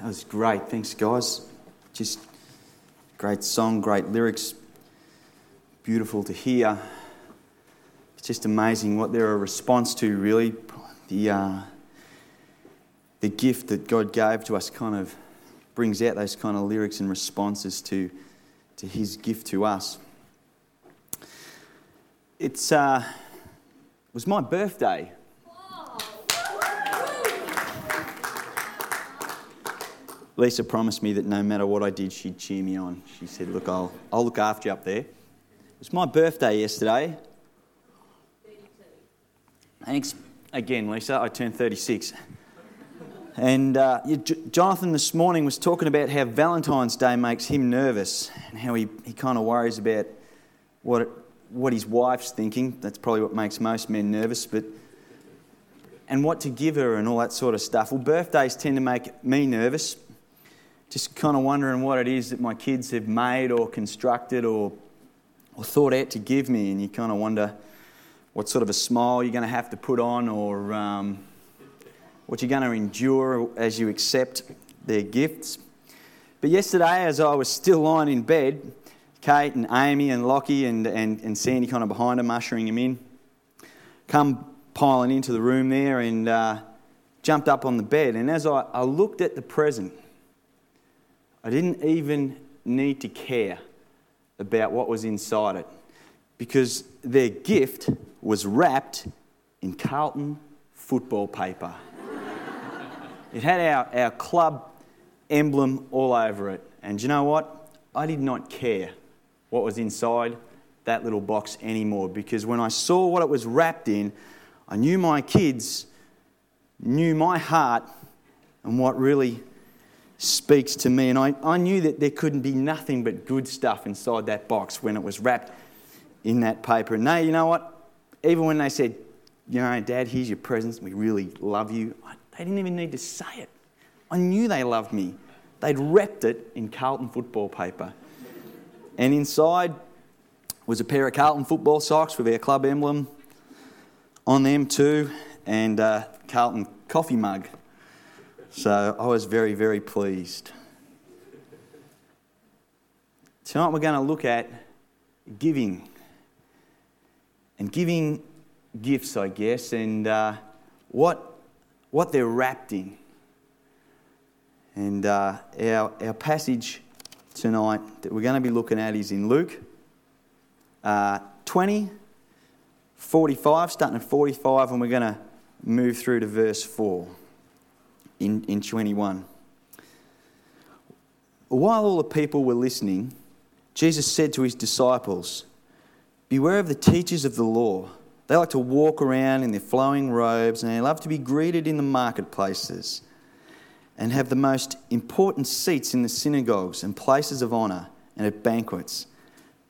That was great. Thanks, guys. Just great song, great lyrics. Beautiful to hear. It's just amazing what they're a response to, really. The, uh, the gift that God gave to us kind of brings out those kind of lyrics and responses to, to His gift to us. It's, uh, was my birthday Lisa promised me that no matter what I did, she'd cheer me on. She said, Look, I'll, I'll look after you up there. It's my birthday yesterday. 32. Thanks again, Lisa. I turned 36. And uh, Jonathan this morning was talking about how Valentine's Day makes him nervous and how he, he kind of worries about what, it, what his wife's thinking. That's probably what makes most men nervous, but and what to give her and all that sort of stuff. Well, birthdays tend to make me nervous just kind of wondering what it is that my kids have made or constructed or, or thought out to give me. And you kind of wonder what sort of a smile you're going to have to put on or um, what you're going to endure as you accept their gifts. But yesterday, as I was still lying in bed, Kate and Amy and Lockie and, and, and Sandy kind of behind them, ushering him in, come piling into the room there and uh, jumped up on the bed. And as I, I looked at the present, I didn't even need to care about what was inside it because their gift was wrapped in Carlton football paper. it had our, our club emblem all over it. And you know what? I did not care what was inside that little box anymore because when I saw what it was wrapped in, I knew my kids knew my heart and what really speaks to me. And I, I knew that there couldn't be nothing but good stuff inside that box when it was wrapped in that paper. And they, you know what? Even when they said, you know, Dad, here's your presents, we really love you, they didn't even need to say it. I knew they loved me. They'd wrapped it in Carlton football paper. And inside was a pair of Carlton football socks with our club emblem on them too, and a Carlton coffee mug. So I was very, very pleased. Tonight we're going to look at giving and giving gifts, I guess, and uh, what, what they're wrapped in. And uh, our, our passage tonight that we're going to be looking at is in Luke uh, 20, 45, starting at 45, and we're going to move through to verse 4 in, in 21. While all the people were listening, Jesus said to his disciples, Beware of the teachers of the law. They like to walk around in their flowing robes and they love to be greeted in the marketplaces and have the most important seats in the synagogues and places of honour and at banquets.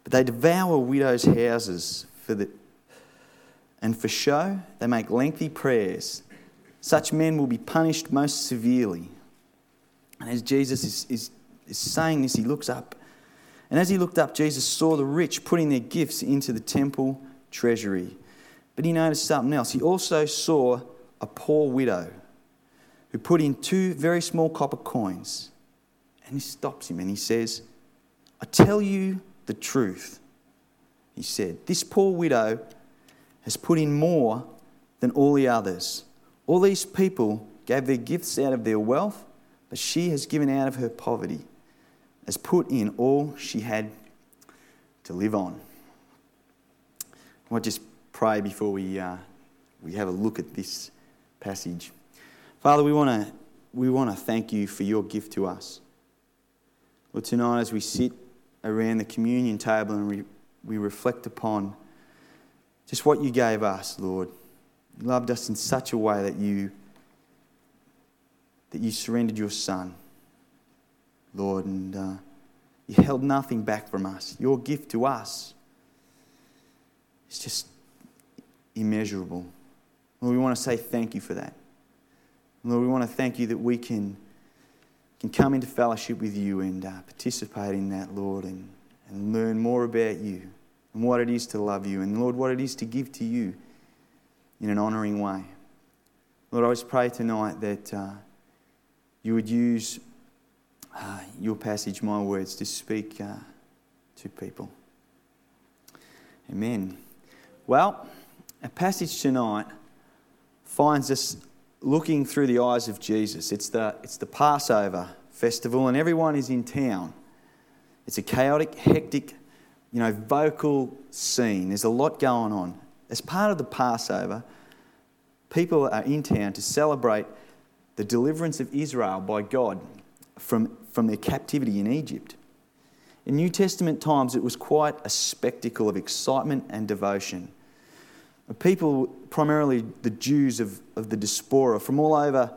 But they devour widows' houses for the, and for show, they make lengthy prayers such men will be punished most severely. And as Jesus is, is, is saying this, he looks up. And as he looked up, Jesus saw the rich putting their gifts into the temple treasury. But he noticed something else. He also saw a poor widow who put in two very small copper coins. And he stops him and he says, I tell you the truth. He said, This poor widow has put in more than all the others. All these people gave their gifts out of their wealth, but she has given out of her poverty, has put in all she had to live on. I just pray before we, uh, we have a look at this passage. Father, we want to we want to thank you for your gift to us. Lord, tonight as we sit around the communion table and we, we reflect upon just what you gave us, Lord. You loved us in such a way that you that you surrendered your son, Lord, and uh, you held nothing back from us. Your gift to us is just immeasurable. Lord, we want to say thank you for that. Lord, we want to thank you that we can, can come into fellowship with you and uh, participate in that, Lord, and, and learn more about you and what it is to love you, and Lord, what it is to give to you in an honouring way. Lord, I just pray tonight that uh, you would use uh, your passage, my words, to speak uh, to people. Amen. Well, a passage tonight finds us looking through the eyes of Jesus. It's the, it's the Passover festival, and everyone is in town. It's a chaotic, hectic, you know, vocal scene. There's a lot going on. As part of the Passover, people are in town to celebrate the deliverance of Israel by God from, from their captivity in Egypt. In New Testament times, it was quite a spectacle of excitement and devotion. People, primarily the Jews of, of the diaspora from all over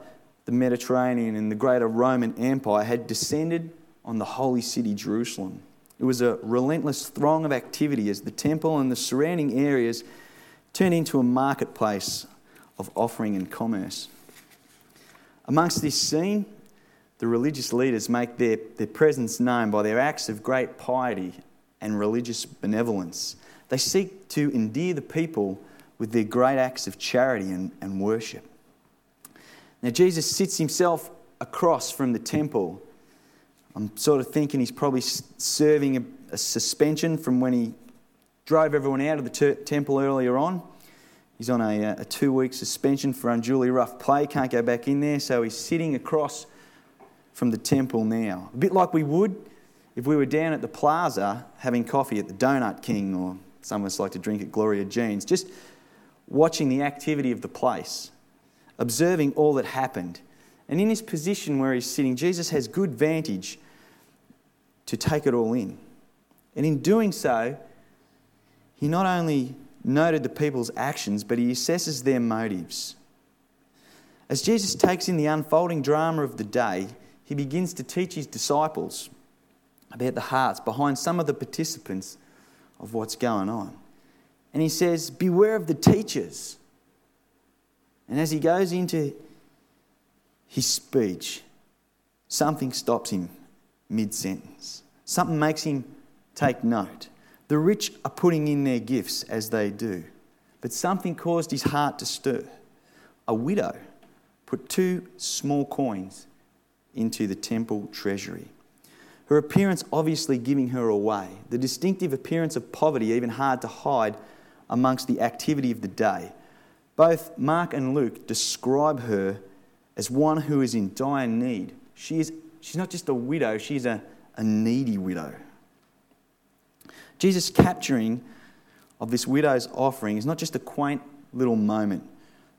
the Mediterranean and the greater Roman Empire, had descended on the holy city, Jerusalem. It was a relentless throng of activity as the temple and the surrounding areas turned into a marketplace of offering and commerce. Amongst this scene, the religious leaders make their, their presence known by their acts of great piety and religious benevolence. They seek to endear the people with their great acts of charity and, and worship. Now, Jesus sits himself across from the temple. I'm sort of thinking he's probably serving a, a suspension from when he drove everyone out of the ter- temple earlier on. He's on a, uh, a two week suspension for unduly rough play, can't go back in there, so he's sitting across from the temple now. A bit like we would if we were down at the plaza having coffee at the Donut King, or some of us like to drink at Gloria Jean's, just watching the activity of the place, observing all that happened. And in his position where he's sitting, Jesus has good vantage to take it all in. And in doing so, he not only noted the people's actions, but he assesses their motives. As Jesus takes in the unfolding drama of the day, he begins to teach his disciples about the hearts behind some of the participants of what's going on. And he says, Beware of the teachers. And as he goes into his speech, something stops him mid sentence. Something makes him take note. The rich are putting in their gifts as they do, but something caused his heart to stir. A widow put two small coins into the temple treasury. Her appearance obviously giving her away, the distinctive appearance of poverty even hard to hide amongst the activity of the day. Both Mark and Luke describe her as one who is in dire need. She is, she's not just a widow, she's a, a needy widow. Jesus' capturing of this widow's offering is not just a quaint little moment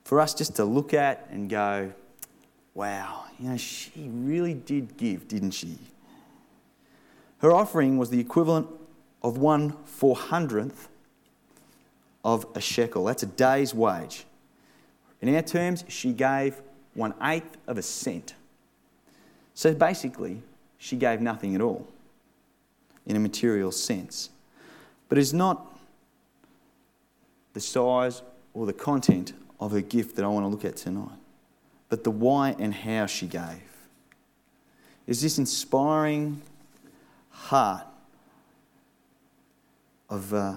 for us just to look at and go, wow, you know, she really did give, didn't she? Her offering was the equivalent of one four hundredth of a shekel. That's a day's wage. In our terms, she gave one eighth of a cent. So basically, she gave nothing at all in a material sense. But it's not the size or the content of her gift that I want to look at tonight, but the why and how she gave. Is this inspiring heart of uh,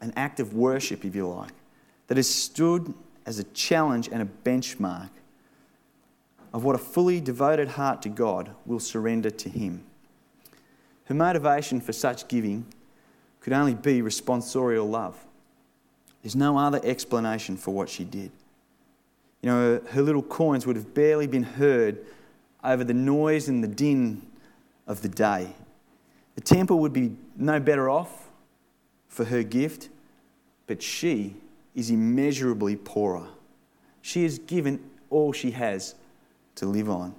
an act of worship, if you like, that has stood as a challenge and a benchmark of what a fully devoted heart to God will surrender to Him. Her motivation for such giving could only be responsorial love. There's no other explanation for what she did. You know, her, little coins would have barely been heard over the noise and the din of the day. The temple would be no better off for her gift, but she is immeasurably poorer. She has given all she has to live on.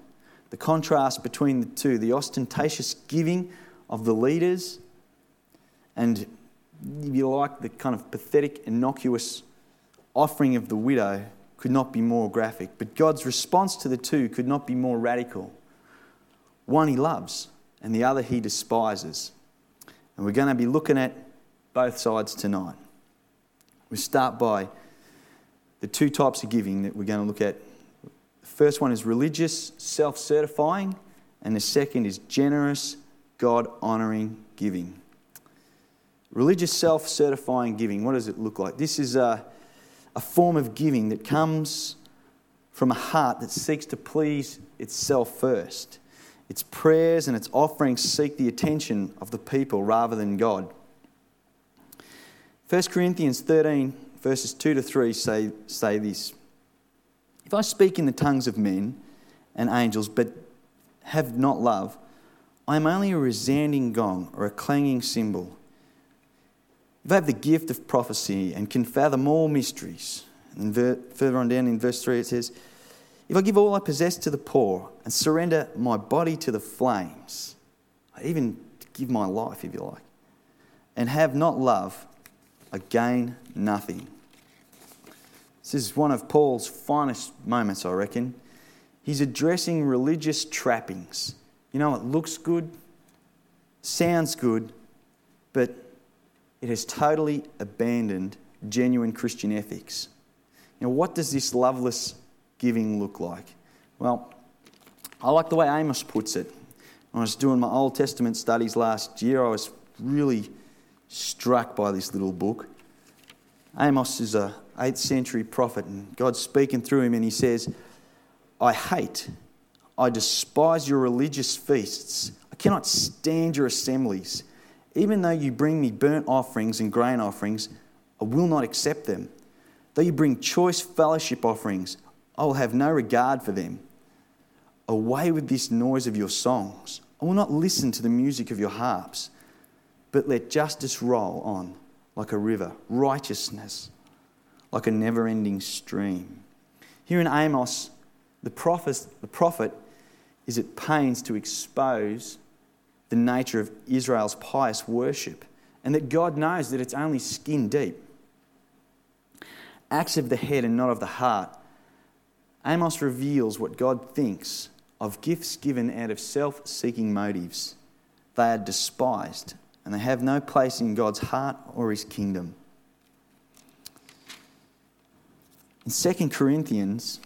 The contrast between the two, the ostentatious giving of the leaders, and if you like, the kind of pathetic, innocuous offering of the widow, could not be more graphic. But God's response to the two could not be more radical. One he loves, and the other he despises. And we're going to be looking at both sides tonight. We start by the two types of giving that we're going to look at. The first one is religious, self certifying, and the second is generous, God honouring giving. Religious self certifying giving, what does it look like? This is a, a form of giving that comes from a heart that seeks to please itself first. Its prayers and its offerings seek the attention of the people rather than God. 1 Corinthians 13, verses 2 to 3 say, say this If I speak in the tongues of men and angels, but have not love, I am only a resounding gong or a clanging cymbal. I have the gift of prophecy and can fathom all mysteries, and further on down in verse 3 it says, If I give all I possess to the poor and surrender my body to the flames, I even give my life, if you like, and have not love, I gain nothing. This is one of Paul's finest moments, I reckon. He's addressing religious trappings. You know, it looks good, sounds good, but it has totally abandoned genuine Christian ethics. Now, what does this loveless giving look like? Well, I like the way Amos puts it. When I was doing my Old Testament studies last year, I was really struck by this little book. Amos is a 8th century prophet, and God's speaking through him, and he says, I hate, I despise your religious feasts. I cannot stand your assemblies. Even though you bring me burnt offerings and grain offerings, I will not accept them. Though you bring choice fellowship offerings, I will have no regard for them. Away with this noise of your songs. I will not listen to the music of your harps, but let justice roll on like a river, righteousness like a never ending stream. Here in Amos, the prophet, the prophet is at pains to expose the nature of Israel's pious worship and that God knows that it's only skin deep. Acts of the head and not of the heart. Amos reveals what God thinks of gifts given out of self seeking motives. They are despised and they have no place in God's heart or his kingdom. In 2 Corinthians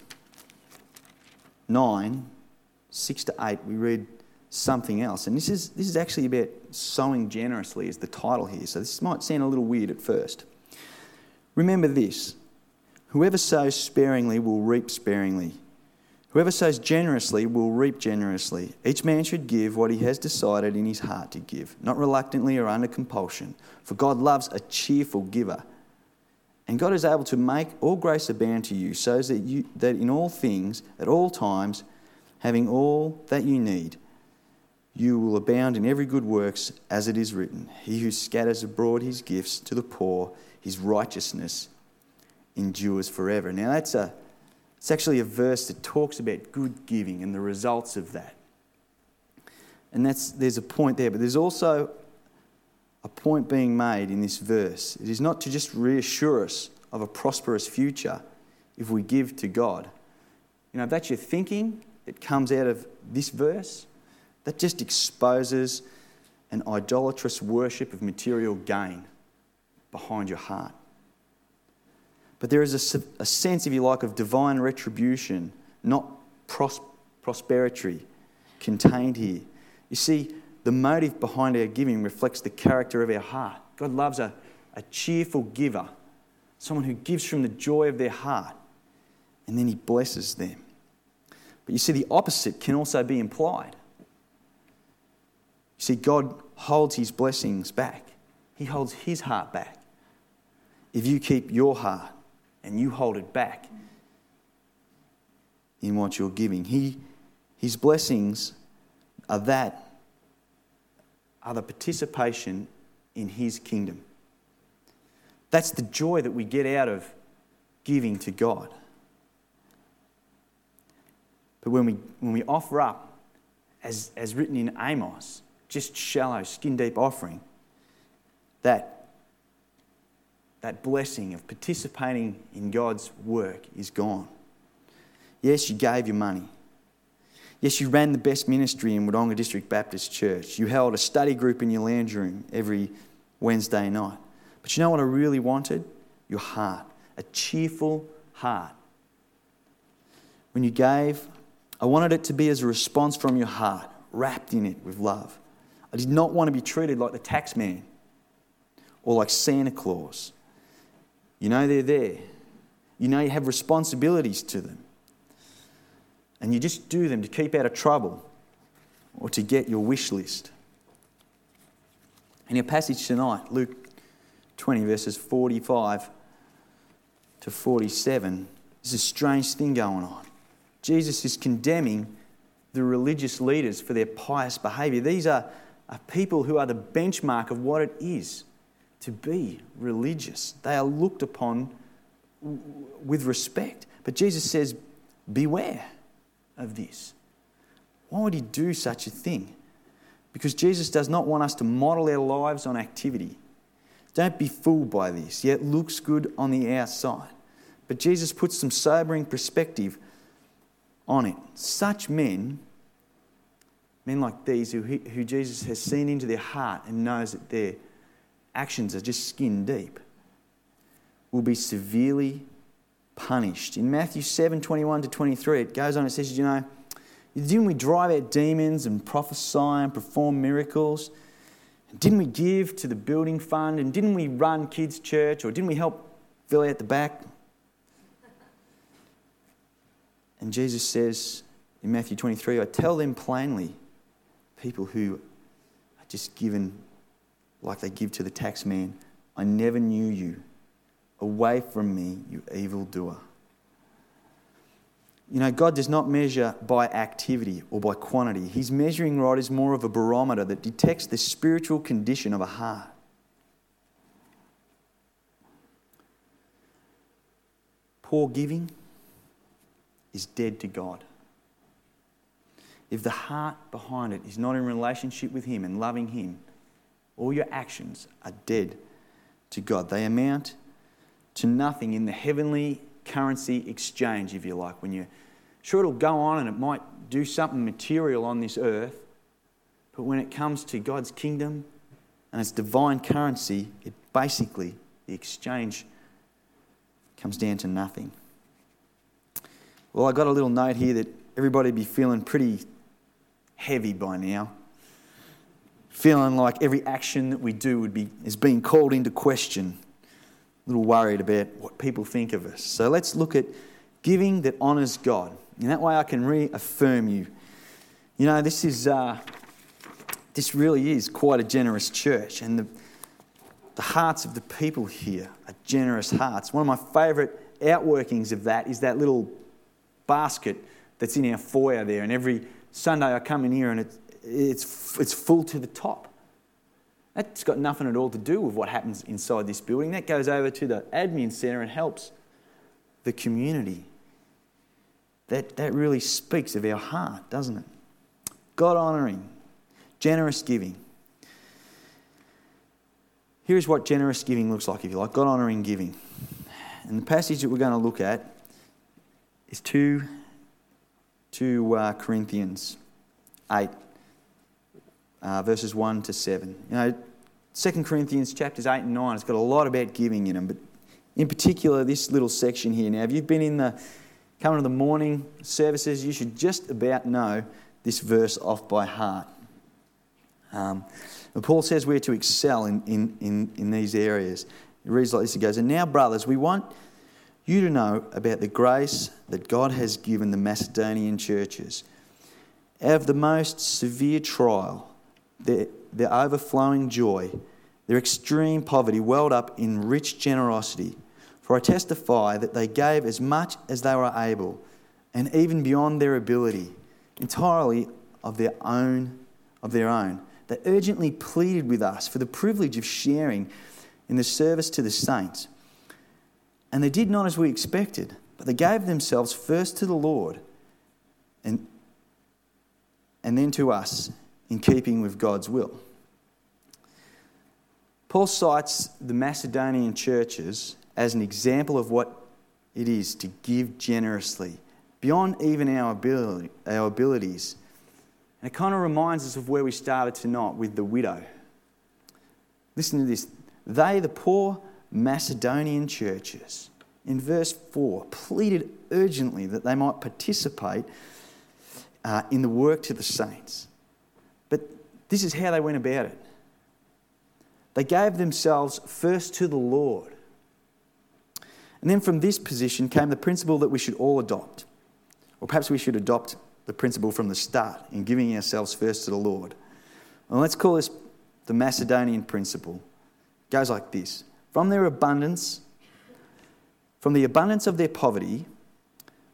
9, 6 to 8, we read something else. And this is, this is actually about sowing generously, is the title here. So this might sound a little weird at first. Remember this whoever sows sparingly will reap sparingly. Whoever sows generously will reap generously. Each man should give what he has decided in his heart to give, not reluctantly or under compulsion, for God loves a cheerful giver. And God is able to make all grace abound to you, so that, you, that in all things, at all times, having all that you need, you will abound in every good works, as it is written He who scatters abroad his gifts to the poor, his righteousness endures forever. Now, that's a, it's actually a verse that talks about good giving and the results of that. And that's, there's a point there, but there's also a point being made in this verse. It is not to just reassure us of a prosperous future if we give to God. You know, if that's your thinking that comes out of this verse, that just exposes an idolatrous worship of material gain behind your heart. But there is a, a sense, if you like, of divine retribution, not pros- prosperity, contained here. You see, the motive behind our giving reflects the character of our heart. God loves a, a cheerful giver, someone who gives from the joy of their heart, and then He blesses them. But you see, the opposite can also be implied. See, God holds His blessings back, He holds His heart back. If you keep your heart and you hold it back in what you're giving, he, His blessings are that are the participation in His kingdom. That's the joy that we get out of giving to God. But when we, when we offer up, as, as written in Amos, just shallow, skin deep offering, that, that blessing of participating in God's work is gone. Yes, you gave your money. Yes, you ran the best ministry in Wodonga District Baptist Church. You held a study group in your lounge room every Wednesday night. But you know what I really wanted? Your heart, a cheerful heart. When you gave, I wanted it to be as a response from your heart, wrapped in it with love. I did not want to be treated like the tax man or like Santa Claus. You know they're there. You know you have responsibilities to them and you just do them to keep out of trouble. or to get your wish list. In your passage tonight, Luke 20, verses 45 to 47, there's a strange thing going on. Jesus is condemning the religious leaders for their pious behaviour. These are, are people who are the benchmark of what it is to be religious. They are looked upon with respect. But Jesus says, Beware of this. Why would he do such a thing? Because Jesus does not want us to model our lives on activity. Don't be fooled by this. Yet looks good on the outside. But Jesus puts some sobering perspective on it. Such men, men like these, who, who Jesus has seen into their heart and knows that their actions are just skin deep, will be severely punished. In Matthew 7 21 to 23, it goes on, and says, You know, didn't we drive out demons and prophesy and perform miracles? Didn't we give to the building fund? And didn't we run kids' church? Or didn't we help fill out the back? And Jesus says in Matthew 23, I tell them plainly, people who are just given like they give to the tax man, I never knew you. Away from me, you evildoer. You know, God does not measure by activity or by quantity. His measuring rod is more of a barometer that detects the spiritual condition of a heart. Poor giving is dead to God. If the heart behind it is not in relationship with Him and loving Him, all your actions are dead to God. They amount to nothing in the heavenly currency exchange, if you like. When you sure it'll go on and it might do something material on this earth, but when it comes to God's kingdom and its divine currency, it basically the exchange comes down to nothing. Well, I got a little note here that everybody be feeling pretty heavy by now. Feeling like every action that we do would be is being called into question. A little worried about what people think of us. So let's look at giving that honours God. In that way, I can reaffirm you. You know, this is uh, this really is quite a generous church, and the the hearts of the people here are generous hearts. One of my favourite outworkings of that is that little basket that's in our foyer there. And every Sunday I come in here and it's, it's, it's full to the top. That's got nothing at all to do with what happens inside this building. That goes over to the admin centre and helps the community. That, that really speaks of our heart, doesn't it? God honouring, generous giving. Here's what generous giving looks like, if you like God honouring giving. And the passage that we're going to look at is 2, 2 uh, Corinthians 8, uh, verses 1 to 7. You know, 2 Corinthians chapters 8 and 9, it's got a lot about giving in them, but in particular, this little section here. Now, if you've been in the coming to the morning services, you should just about know this verse off by heart. Um, Paul says we're to excel in, in, in, in these areas. It reads like this He goes, And now, brothers, we want you to know about the grace that God has given the Macedonian churches. Out of the most severe trial, their, their overflowing joy, their extreme poverty welled up in rich generosity. For I testify that they gave as much as they were able, and even beyond their ability, entirely of their own, of their own. They urgently pleaded with us for the privilege of sharing in the service to the saints. And they did not as we expected, but they gave themselves first to the Lord and, and then to us in keeping with God's will. Paul cites the Macedonian churches as an example of what it is to give generously, beyond even our, ability, our abilities. And it kind of reminds us of where we started tonight with the widow. Listen to this. They, the poor, Macedonian churches, in verse 4, pleaded urgently that they might participate uh, in the work to the saints. But this is how they went about it they gave themselves first to the Lord. And then from this position came the principle that we should all adopt, or perhaps we should adopt the principle from the start in giving ourselves first to the Lord. And let's call this the Macedonian principle. It goes like this From their abundance, from the abundance of their poverty,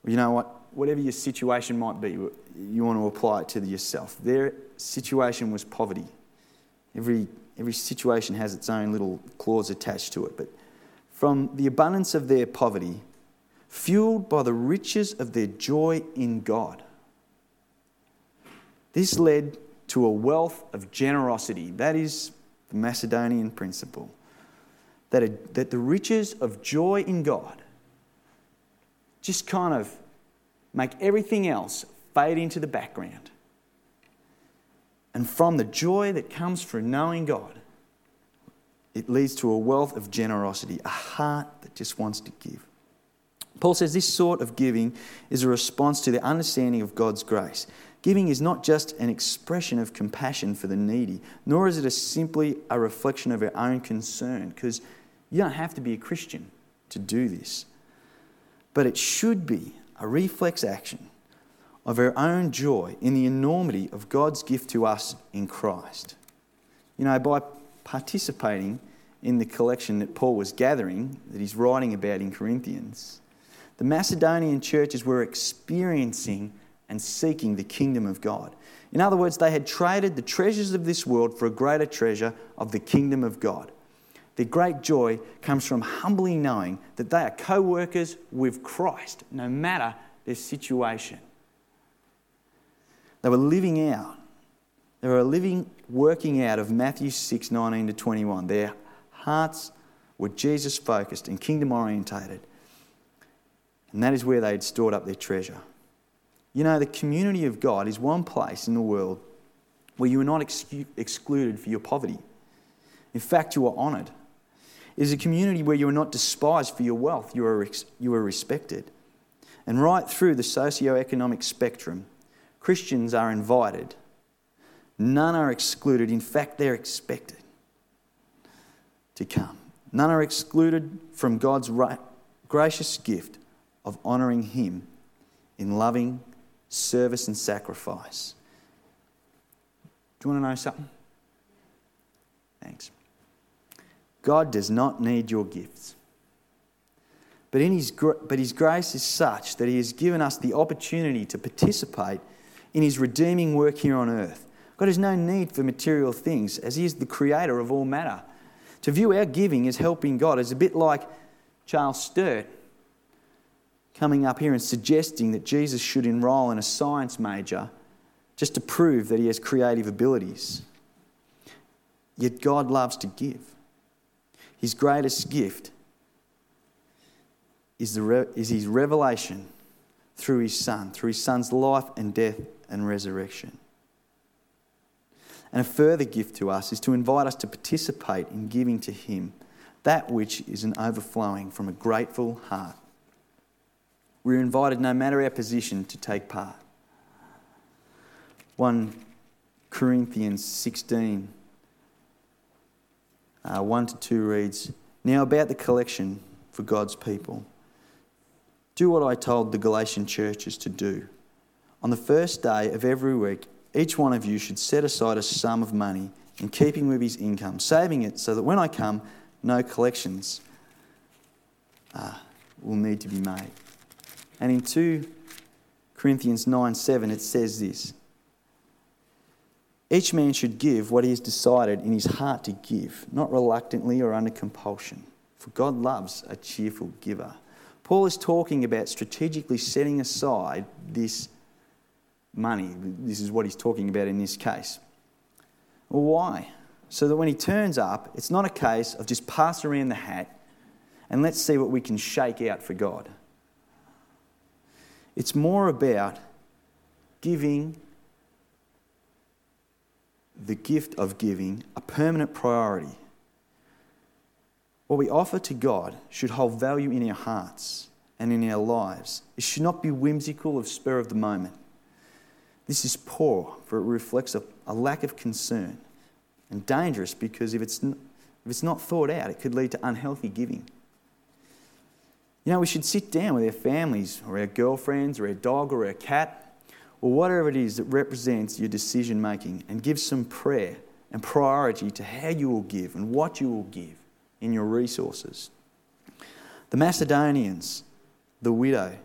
you know what, whatever your situation might be, you want to apply it to yourself. Their situation was poverty. Every, every situation has its own little clause attached to it. But from the abundance of their poverty, fueled by the riches of their joy in God. This led to a wealth of generosity. That is the Macedonian principle. That, a, that the riches of joy in God just kind of make everything else fade into the background. And from the joy that comes from knowing God, it leads to a wealth of generosity, a heart that just wants to give. Paul says this sort of giving is a response to the understanding of God's grace. Giving is not just an expression of compassion for the needy, nor is it simply a reflection of our own concern, because you don't have to be a Christian to do this. But it should be a reflex action of our own joy in the enormity of God's gift to us in Christ. You know, by participating in the collection that Paul was gathering, that he's writing about in Corinthians, the Macedonian churches were experiencing and seeking the kingdom of God. In other words, they had traded the treasures of this world for a greater treasure of the kingdom of God. Their great joy comes from humbly knowing that they are co workers with Christ, no matter their situation. They were living out, they were living, working out of Matthew 6 19 to 21. Their hearts were Jesus focused and kingdom orientated. And that is where they had stored up their treasure. You know, the community of God is one place in the world where you are not excluded for your poverty. In fact, you are honoured. Is a community where you are not despised for your wealth, you are, you are respected. And right through the socio-economic spectrum, Christians are invited. None are excluded. In fact, they're expected to come. None are excluded from God's right, gracious gift of honouring Him in loving service and sacrifice. Do you want to know something? Thanks. God does not need your gifts. But, in his, but His grace is such that He has given us the opportunity to participate in His redeeming work here on earth. God has no need for material things, as He is the creator of all matter. To view our giving as helping God is a bit like Charles Sturt coming up here and suggesting that Jesus should enroll in a science major just to prove that he has creative abilities. Yet God loves to give. His greatest gift is, the is his revelation through his Son, through his Son's life and death and resurrection. And a further gift to us is to invite us to participate in giving to him that which is an overflowing from a grateful heart. We're invited, no matter our position, to take part. 1 Corinthians 16, uh, 1 to 2 reads Now about the collection for God's people. Do what I told the Galatian churches to do. On the first day of every week, each one of you should set aside a sum of money in keeping with his income, saving it so that when I come, no collections uh, will need to be made. And in 2 Corinthians 9 7, it says this Each man should give what he has decided in his heart to give, not reluctantly or under compulsion, for God loves a cheerful giver. Paul is talking about strategically setting aside this money. This is what he's talking about in this case. Well, why? So that when he turns up, it's not a case of just pass around the hat and let's see what we can shake out for God. It's more about giving the gift of giving a permanent priority. What we offer to God should hold value in our hearts and in our lives. It should not be whimsical or spur of the moment. This is poor, for it reflects a, a lack of concern, and dangerous because if it's, if it's not thought out, it could lead to unhealthy giving. You know, we should sit down with our families or our girlfriends or our dog or our cat or whatever it is that represents your decision making and give some prayer and priority to how you will give and what you will give in your resources. The Macedonians, the widow,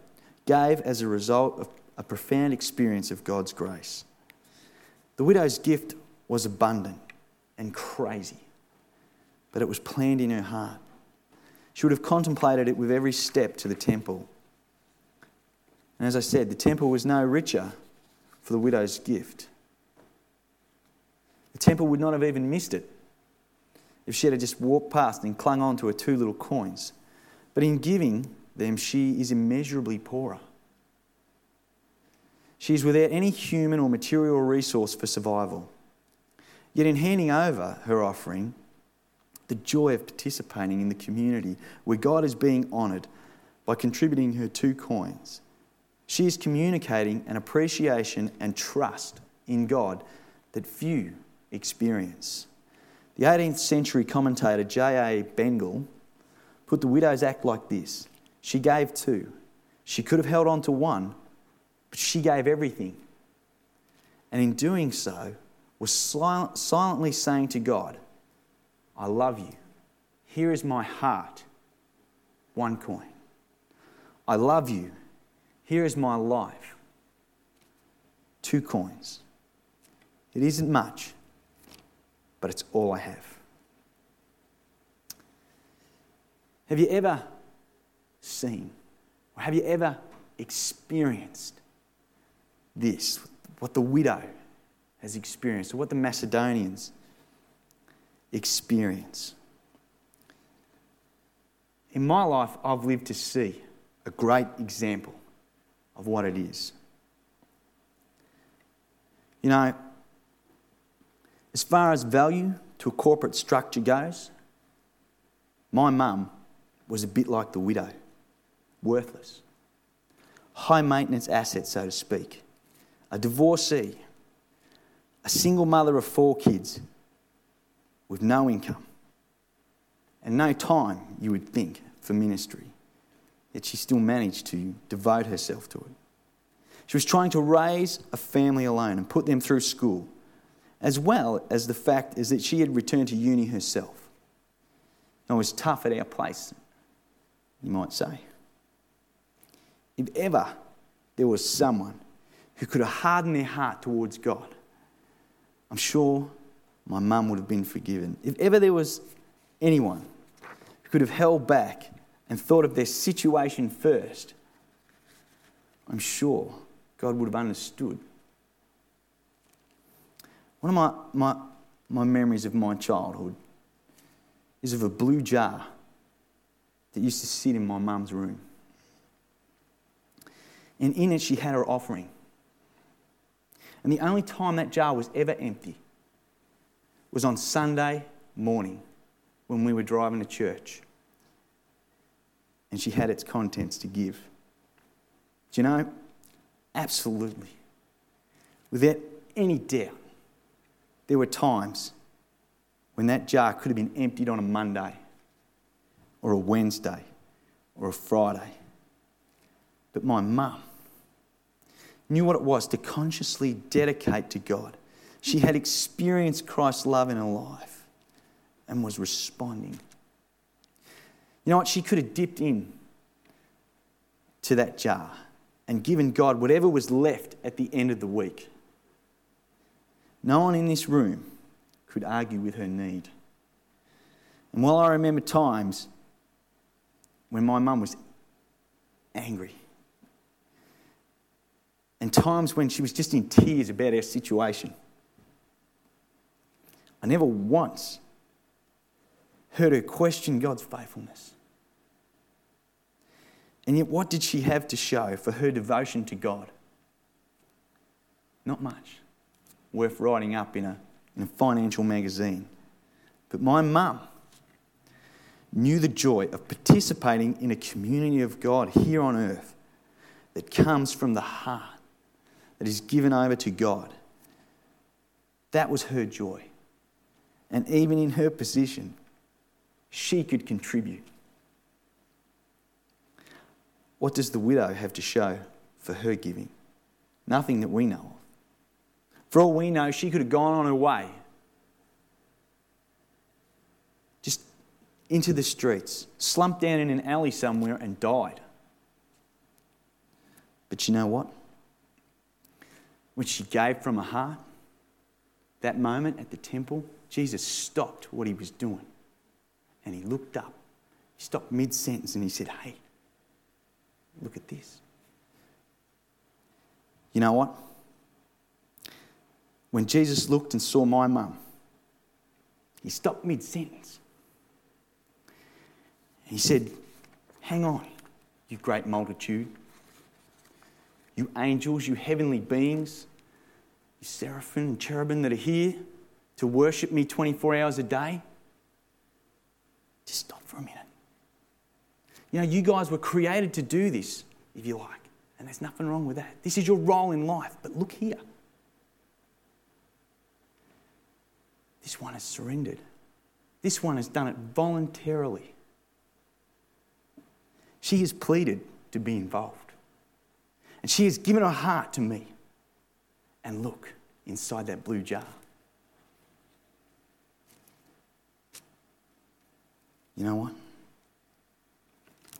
gave as a result of a profound experience of God's grace. The widow's gift was abundant and crazy, but it was planned in her heart. She would have contemplated it with every step to the temple. And as I said, the temple was no richer for the widow's gift. The temple would not have even missed it if she had just walked past and clung on to her two little coins. But in giving them, she is immeasurably poorer. She is without any human or material resource for survival. Yet, in handing over her offering, the joy of participating in the community where God is being honoured by contributing her two coins, she is communicating an appreciation and trust in God that few experience. The 18th century commentator J.A. Bengel put the widow's act like this She gave two. She could have held on to one, but she gave everything. And in doing so, was silently saying to God, I love you. Here is my heart. One coin. I love you. Here is my life. Two coins. It isn't much, but it's all I have. Have you ever seen, or have you ever experienced this, what the widow has experienced, or what the Macedonians experience? In my life, I've lived to see a great example of what it is. You know, as far as value to a corporate structure goes, my mum was a bit like the widow worthless. High maintenance asset, so to speak. A divorcee, a single mother of four kids with no income and no time, you would think, for ministry. Yet she still managed to devote herself to it. She was trying to raise a family alone and put them through school as well as the fact is that she had returned to uni herself. It was tough at our place, you might say. If ever there was someone who could have hardened their heart towards God, I'm sure my mum would have been forgiven. If ever there was anyone who could have held back and thought of their situation first, I'm sure God would have understood one of my, my, my memories of my childhood is of a blue jar that used to sit in my mum's room. And in it, she had her offering. And the only time that jar was ever empty was on Sunday morning when we were driving to church. And she had its contents to give. Do you know? Absolutely. Without any doubt, there were times when that jar could have been emptied on a Monday or a Wednesday or a Friday. But my mum knew what it was to consciously dedicate to God. She had experienced Christ's love in her life and was responding. You know what? She could have dipped in to that jar and given God whatever was left at the end of the week. No one in this room could argue with her need. And while I remember times when my mum was angry, and times when she was just in tears about our situation, I never once heard her question God's faithfulness. And yet, what did she have to show for her devotion to God? Not much worth writing up in a, in a financial magazine. But my mum knew the joy of participating in a community of God here on earth that comes from the heart, that is given over to God. That was her joy. And even in her position, she could contribute. What does the widow have to show for her giving? Nothing that we know of. For all we know, she could have gone on her way. Just into the streets, slumped down in an alley somewhere, and died. But you know what? When she gave from her heart, that moment at the temple, Jesus stopped what he was doing and he looked up. He stopped mid sentence and he said, Hey, look at this. You know what? When Jesus looked and saw my mum, he stopped mid sentence. He said, Hang on, you great multitude, you angels, you heavenly beings, you seraphim and cherubim that are here to worship me 24 hours a day. Just stop for a minute. You know, you guys were created to do this, if you like, and there's nothing wrong with that. This is your role in life, but look here. This one has surrendered. This one has done it voluntarily. She has pleaded to be involved. And she has given her heart to me. And look inside that blue jar. You know what?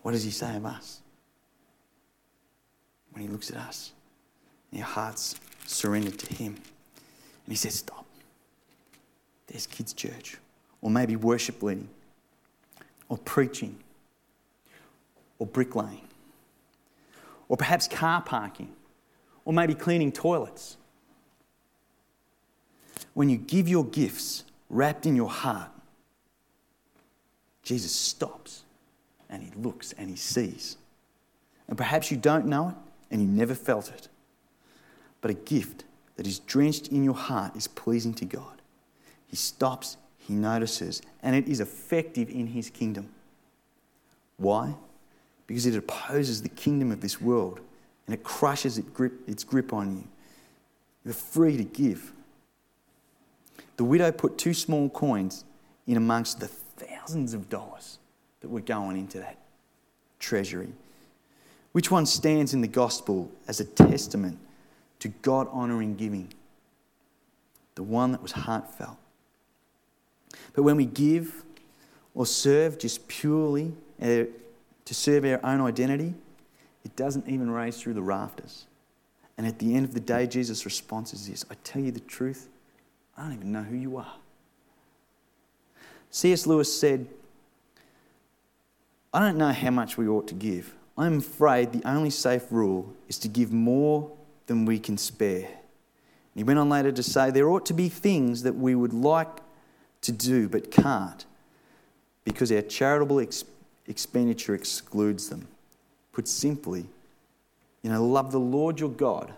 What does he say of us? When he looks at us, and our hearts surrendered to him. And he says, Stop. There's kids' church, or maybe worship leading, or preaching, or bricklaying, or perhaps car parking, or maybe cleaning toilets. When you give your gifts wrapped in your heart, Jesus stops and he looks and he sees. And perhaps you don't know it and you never felt it. But a gift that is drenched in your heart is pleasing to God. He stops, he notices, and it is effective in his kingdom. Why? Because it opposes the kingdom of this world and it crushes its grip, on you. You're free to give. The widow put two small coins in amongst the thousands of dollars that we're going into that treasury. Which one stands in the gospel as a testament to God honouring giving? The one that was heartfelt. But when we give or serve just purely uh, to serve our own identity, it doesn't even raise through the rafters. And at the end of the day, Jesus' response is this I tell you the truth, I don't even know who you are. C.S. Lewis said, I don't know how much we ought to give. I'm afraid the only safe rule is to give more than we can spare. He went on later to say, There ought to be things that we would like to do but can't because our charitable ex- expenditure excludes them. Put simply, you know, love the Lord your God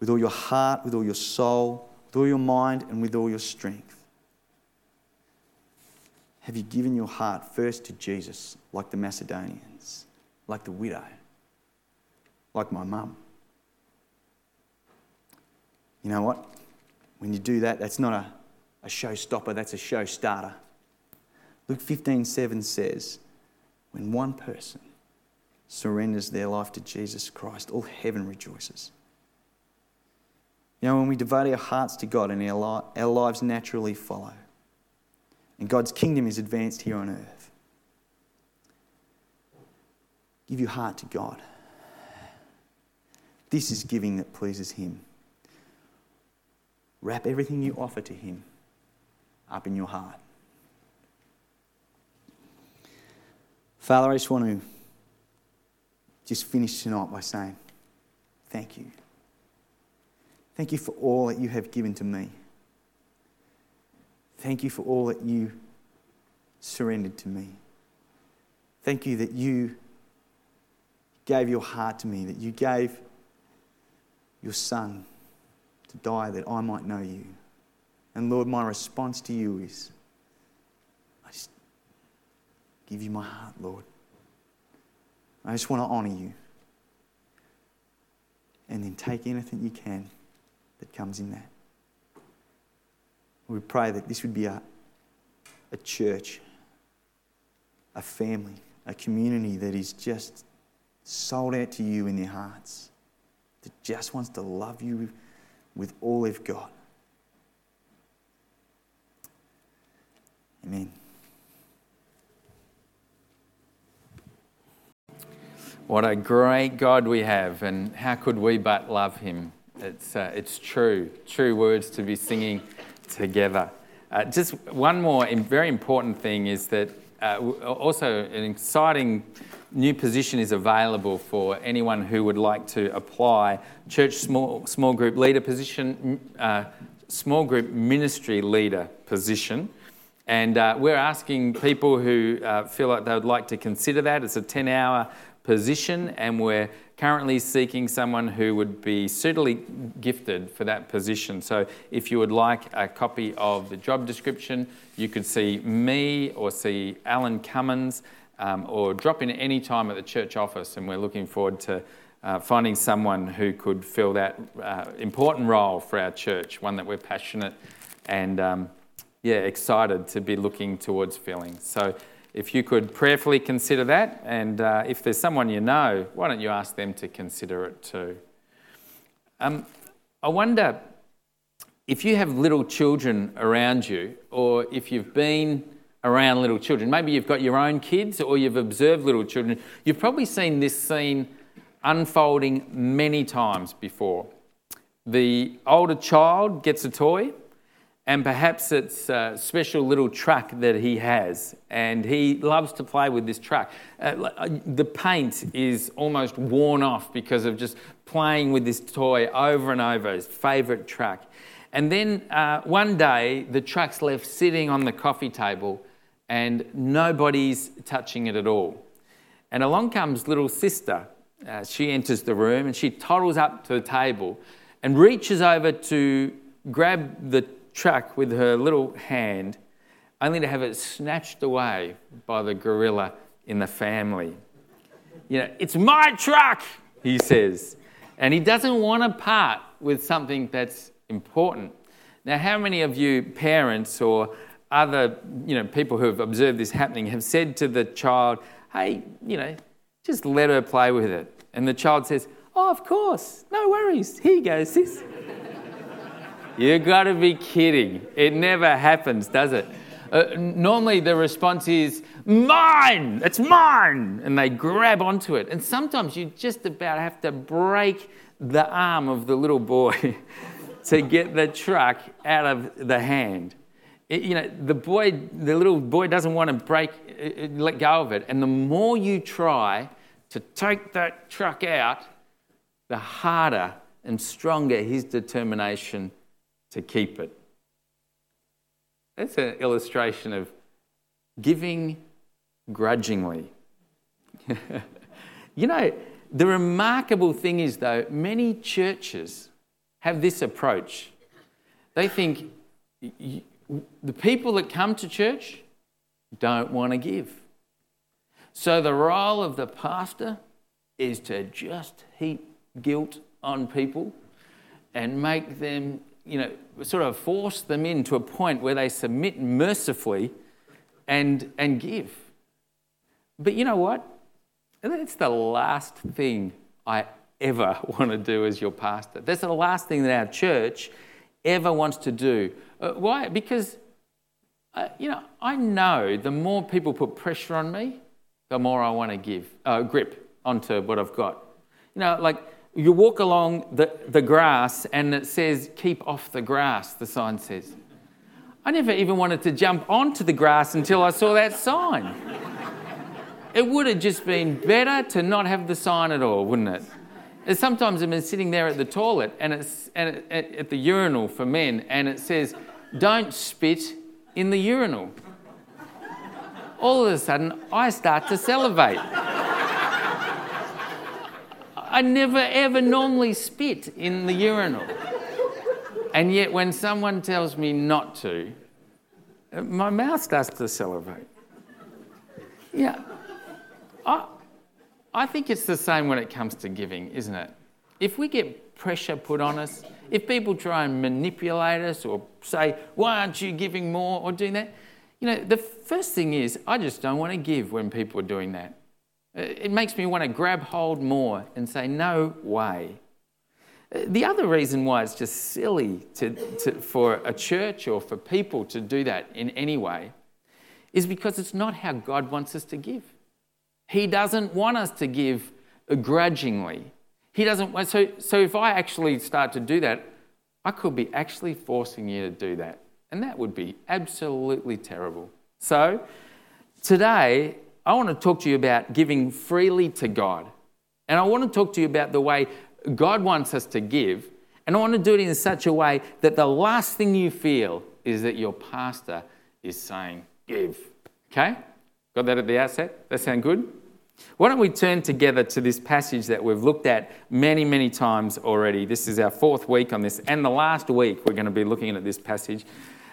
with all your heart, with all your soul, with all your mind, and with all your strength. Have you given your heart first to Jesus, like the Macedonians, like the widow, like my mum? You know what? When you do that, that's not a, a showstopper, that's a show starter. Luke 15 7 says, When one person surrenders their life to Jesus Christ, all heaven rejoices. You know, when we devote our hearts to God and our, li- our lives naturally follow and God's kingdom is advanced here on earth. Give your heart to God. This is giving that pleases Him. Wrap everything you offer to Him up in your heart. Father, I just want to just finish tonight by saying thank you. Thank you for all that you have given to me. Thank you for all that you surrendered to me. Thank you that you gave your heart to me, that you gave your son to die that I might know you. And Lord, my response to you is I just give you my heart, Lord. I just want to honour you. And then take anything you can that comes in that. We pray that this would be a, a church, a family, a community that is just sold out to you in their hearts. That just wants to love you with all they've got. Amen. What a great God we have, and how could we but love him? It's, uh, it's true, true words to be singing together. Uh, just one more very important thing is that uh, also an exciting new position is available for anyone who would like to apply church small, small group leader position, uh, small group ministry leader position. And uh, we're asking people who uh, feel like they would like to consider that. It's a 10 hour position, and we're currently seeking someone who would be suitably gifted for that position. So, if you would like a copy of the job description, you could see me or see Alan Cummins um, or drop in any time at the church office, and we're looking forward to. Uh, finding someone who could fill that uh, important role for our church, one that we're passionate and um, yeah, excited to be looking towards filling. So, if you could prayerfully consider that, and uh, if there's someone you know, why don't you ask them to consider it too? Um, I wonder if you have little children around you, or if you've been around little children, maybe you've got your own kids or you've observed little children, you've probably seen this scene unfolding many times before. The older child gets a toy and perhaps it's a special little truck that he has, and he loves to play with this truck. Uh, uh, the paint is almost worn off because of just playing with this toy over and over, his favourite truck. And then uh, one day, the truck's left sitting on the coffee table, and nobody's touching it at all. And along comes little sister. Uh, she enters the room and she toddles up to the table and reaches over to grab the truck with her little hand, only to have it snatched away by the gorilla in the family. You know, it's my truck, he says. And he doesn't want to part with something that's important. Now, how many of you parents or other you know, people who have observed this happening have said to the child, hey, you know, just let her play with it? And the child says, oh, of course, no worries. Here you go, sis. You got to be kidding. It never happens, does it? Uh, normally the response is, mine, it's mine. And they grab onto it. And sometimes you just about have to break the arm of the little boy to get the truck out of the hand. It, you know, the boy, the little boy doesn't want to break, uh, uh, let go of it. And the more you try to take that truck out, the harder and stronger his determination to keep it. That's an illustration of giving grudgingly. you know, the remarkable thing is, though, many churches have this approach. They think the people that come to church don't want to give. So the role of the pastor is to just heap guilt on people and make them you know, sort of force them in to a point where they submit mercifully and, and give. But you know what? That's the last thing I ever want to do as your pastor. That's the last thing that our church ever wants to do. Uh, why? Because, uh, you know, I know the more people put pressure on me, the more I want to give, uh, grip onto what I've got. You know, like you walk along the, the grass and it says, keep off the grass, the sign says. I never even wanted to jump onto the grass until I saw that sign. it would have just been better to not have the sign at all, wouldn't it? And sometimes I've been sitting there at the toilet and it's and it, at the urinal for men, and it says, "Don't spit in the urinal." All of a sudden, I start to salivate. I never ever normally spit in the urinal. And yet, when someone tells me not to, uh, my mouth starts to salivate. Yeah. I, I think it's the same when it comes to giving, isn't it? If we get pressure put on us, if people try and manipulate us or say, why aren't you giving more or doing that? You know, the first thing is, I just don't want to give when people are doing that. It makes me want to grab hold more and say, no way. The other reason why it's just silly to, to, for a church or for people to do that in any way is because it's not how God wants us to give. He doesn't want us to give grudgingly. He doesn't want, so, so if I actually start to do that, I could be actually forcing you to do that. And that would be absolutely terrible. So today, I want to talk to you about giving freely to God. And I want to talk to you about the way God wants us to give. And I want to do it in such a way that the last thing you feel is that your pastor is saying, give. Okay? Got that at the outset? That sound good? Why don't we turn together to this passage that we've looked at many, many times already? This is our fourth week on this, and the last week we're going to be looking at this passage.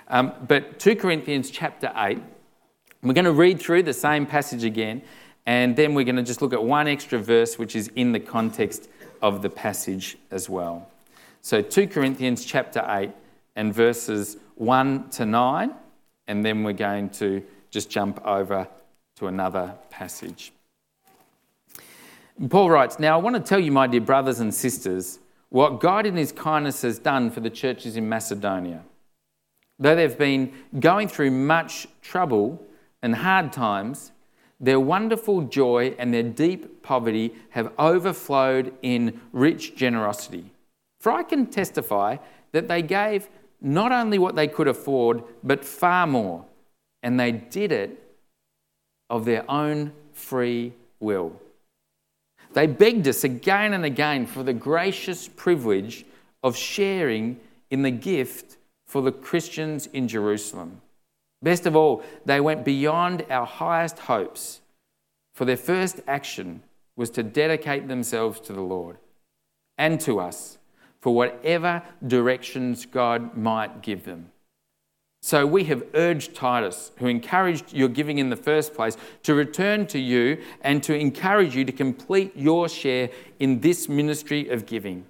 Um, but 2 Corinthians chapter 8, we're going to read through the same passage again, and then we're going to just look at one extra verse which is in the context of the passage as well. So 2 Corinthians chapter 8 and verses 1 to 9, and then we're going to just jump over to another passage. Paul writes, Now I want to tell you, my dear brothers and sisters, what God in his kindness has done for the churches in Macedonia. Though they've been going through much trouble and hard times, their wonderful joy and their deep poverty have overflowed in rich generosity. For I can testify that they gave not only what they could afford, but far more and they did it of their own free will. They begged us again and again for the gracious privilege of sharing in the gift for the Christians in Jerusalem. Best of all, they went beyond our highest hopes, for their first action was to dedicate themselves to the Lord and to us for whatever directions God might give them. So we have urged Titus, who encouraged your giving in the first place, to return to you and to encourage you to complete your share in this ministry of giving.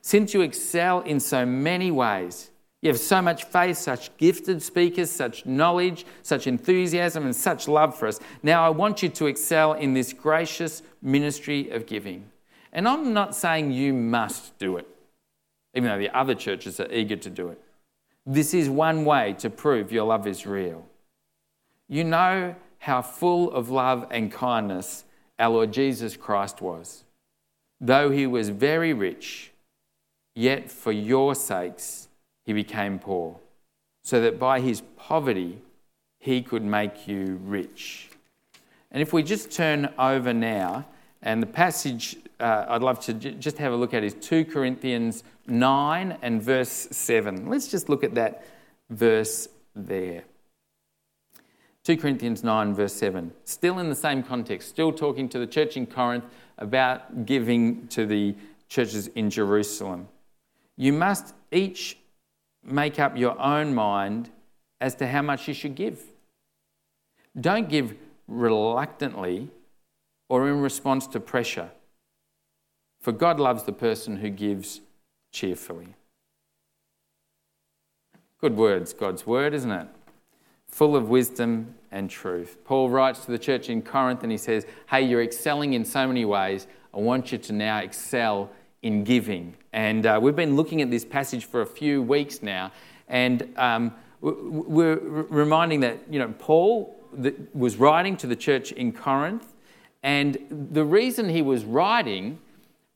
Since you excel in so many ways, you have so much faith, such gifted speakers, such knowledge, such enthusiasm, and such love for us. Now I want you to excel in this gracious ministry of giving. And I'm not saying you must do it, even though the other churches are eager to do it. This is one way to prove your love is real. You know how full of love and kindness our Lord Jesus Christ was. Though he was very rich, yet for your sakes he became poor, so that by his poverty he could make you rich. And if we just turn over now, and the passage uh, I'd love to j- just have a look at is 2 Corinthians 9 and verse 7. Let's just look at that verse there. 2 Corinthians 9, verse 7. Still in the same context, still talking to the church in Corinth about giving to the churches in Jerusalem. You must each make up your own mind as to how much you should give. Don't give reluctantly or in response to pressure, for God loves the person who gives cheerfully. Good words, God's word, isn't it? Full of wisdom and truth. Paul writes to the church in Corinth and he says, Hey, you're excelling in so many ways. I want you to now excel in giving. And uh, we've been looking at this passage for a few weeks now. And um, we're reminding that, you know, Paul was writing to the church in Corinth. And the reason he was writing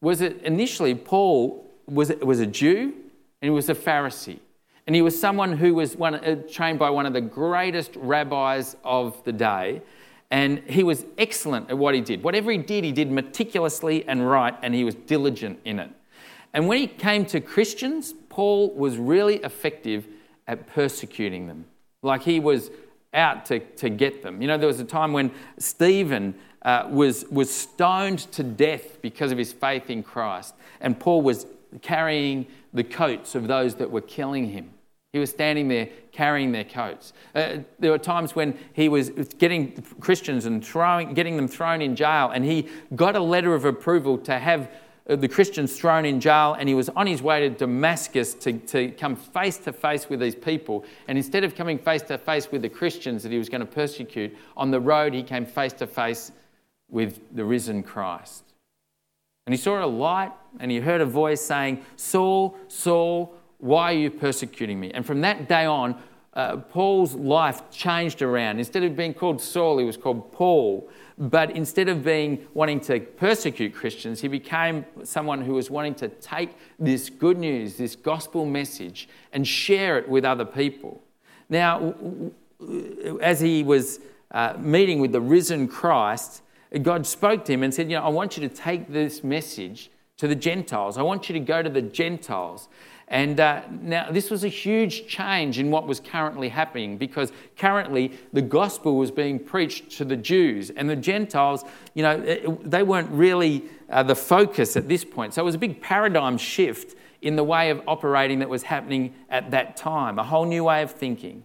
was that initially Paul was, was a Jew and he was a Pharisee. And he was someone who was one, uh, trained by one of the greatest rabbis of the day. And he was excellent at what he did. Whatever he did, he did meticulously and right, and he was diligent in it. And when he came to Christians, Paul was really effective at persecuting them. Like he was out to, to get them. You know, there was a time when Stephen uh, was, was stoned to death because of his faith in Christ, and Paul was carrying the coats of those that were killing him. He was standing there carrying their coats. Uh, there were times when he was getting Christians and throwing, getting them thrown in jail, and he got a letter of approval to have the Christians thrown in jail, and he was on his way to Damascus to, to come face to face with these people. And instead of coming face to face with the Christians that he was going to persecute, on the road he came face to face with the risen Christ. And he saw a light and he heard a voice saying, Saul, Saul, why are you persecuting me? And from that day on, uh, Paul's life changed around. Instead of being called Saul, he was called Paul. But instead of being wanting to persecute Christians, he became someone who was wanting to take this good news, this gospel message, and share it with other people. Now, as he was uh, meeting with the risen Christ, God spoke to him and said, You know, I want you to take this message to the Gentiles. I want you to go to the Gentiles. And uh, now, this was a huge change in what was currently happening because currently the gospel was being preached to the Jews and the Gentiles, you know, they weren't really uh, the focus at this point. So it was a big paradigm shift in the way of operating that was happening at that time, a whole new way of thinking.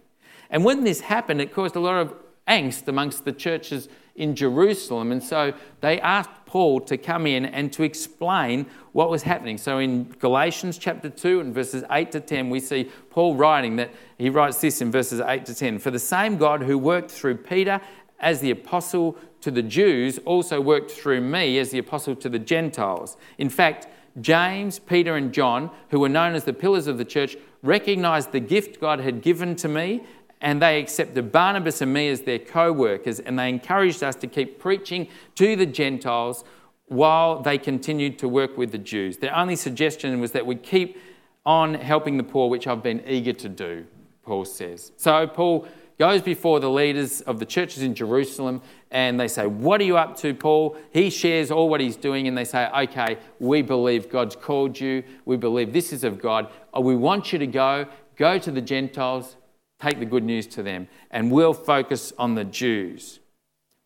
And when this happened, it caused a lot of angst amongst the churches in Jerusalem. And so they asked Paul to come in and to explain what was happening. So in Galatians chapter 2 and verses 8 to 10, we see Paul writing that he writes this in verses 8 to 10 For the same God who worked through Peter as the apostle to the Jews also worked through me as the apostle to the Gentiles. In fact, James, Peter, and John, who were known as the pillars of the church, recognized the gift God had given to me and they accepted Barnabas and me as their co workers, and they encouraged us to keep preaching to the Gentiles while they continued to work with the Jews. Their only suggestion was that we keep on helping the poor, which I've been eager to do, Paul says. So Paul goes before the leaders of the churches in Jerusalem and they say, What are you up to, Paul? He shares all what he's doing and they say, Okay, we believe God's called you. We believe this is of God. We want you to go, go to the Gentiles, take the good news to them, and we'll focus on the Jews.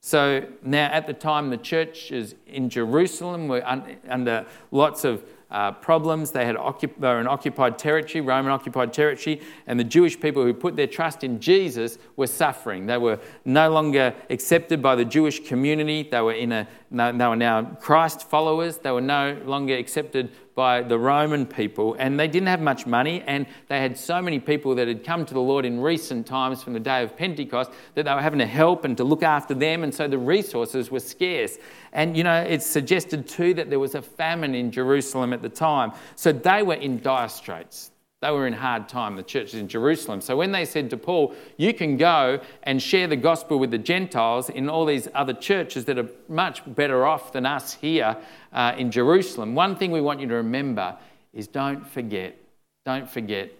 So now, at the time, the churches in Jerusalem were un- under lots of uh, problems. They, had occup- they were in occupied territory, Roman occupied territory, and the Jewish people who put their trust in Jesus were suffering. They were no longer accepted by the Jewish community. They were, in a, they were now Christ followers. They were no longer accepted by the Roman people, and they didn't have much money, and they had so many people that had come to the Lord in recent times from the day of Pentecost that they were having to help and to look after them, and so the resources were scarce. And you know, it's suggested too that there was a famine in Jerusalem at the time, so they were in dire straits. They were in hard time, the churches in Jerusalem. So when they said to Paul, You can go and share the gospel with the Gentiles in all these other churches that are much better off than us here uh, in Jerusalem, one thing we want you to remember is don't forget, don't forget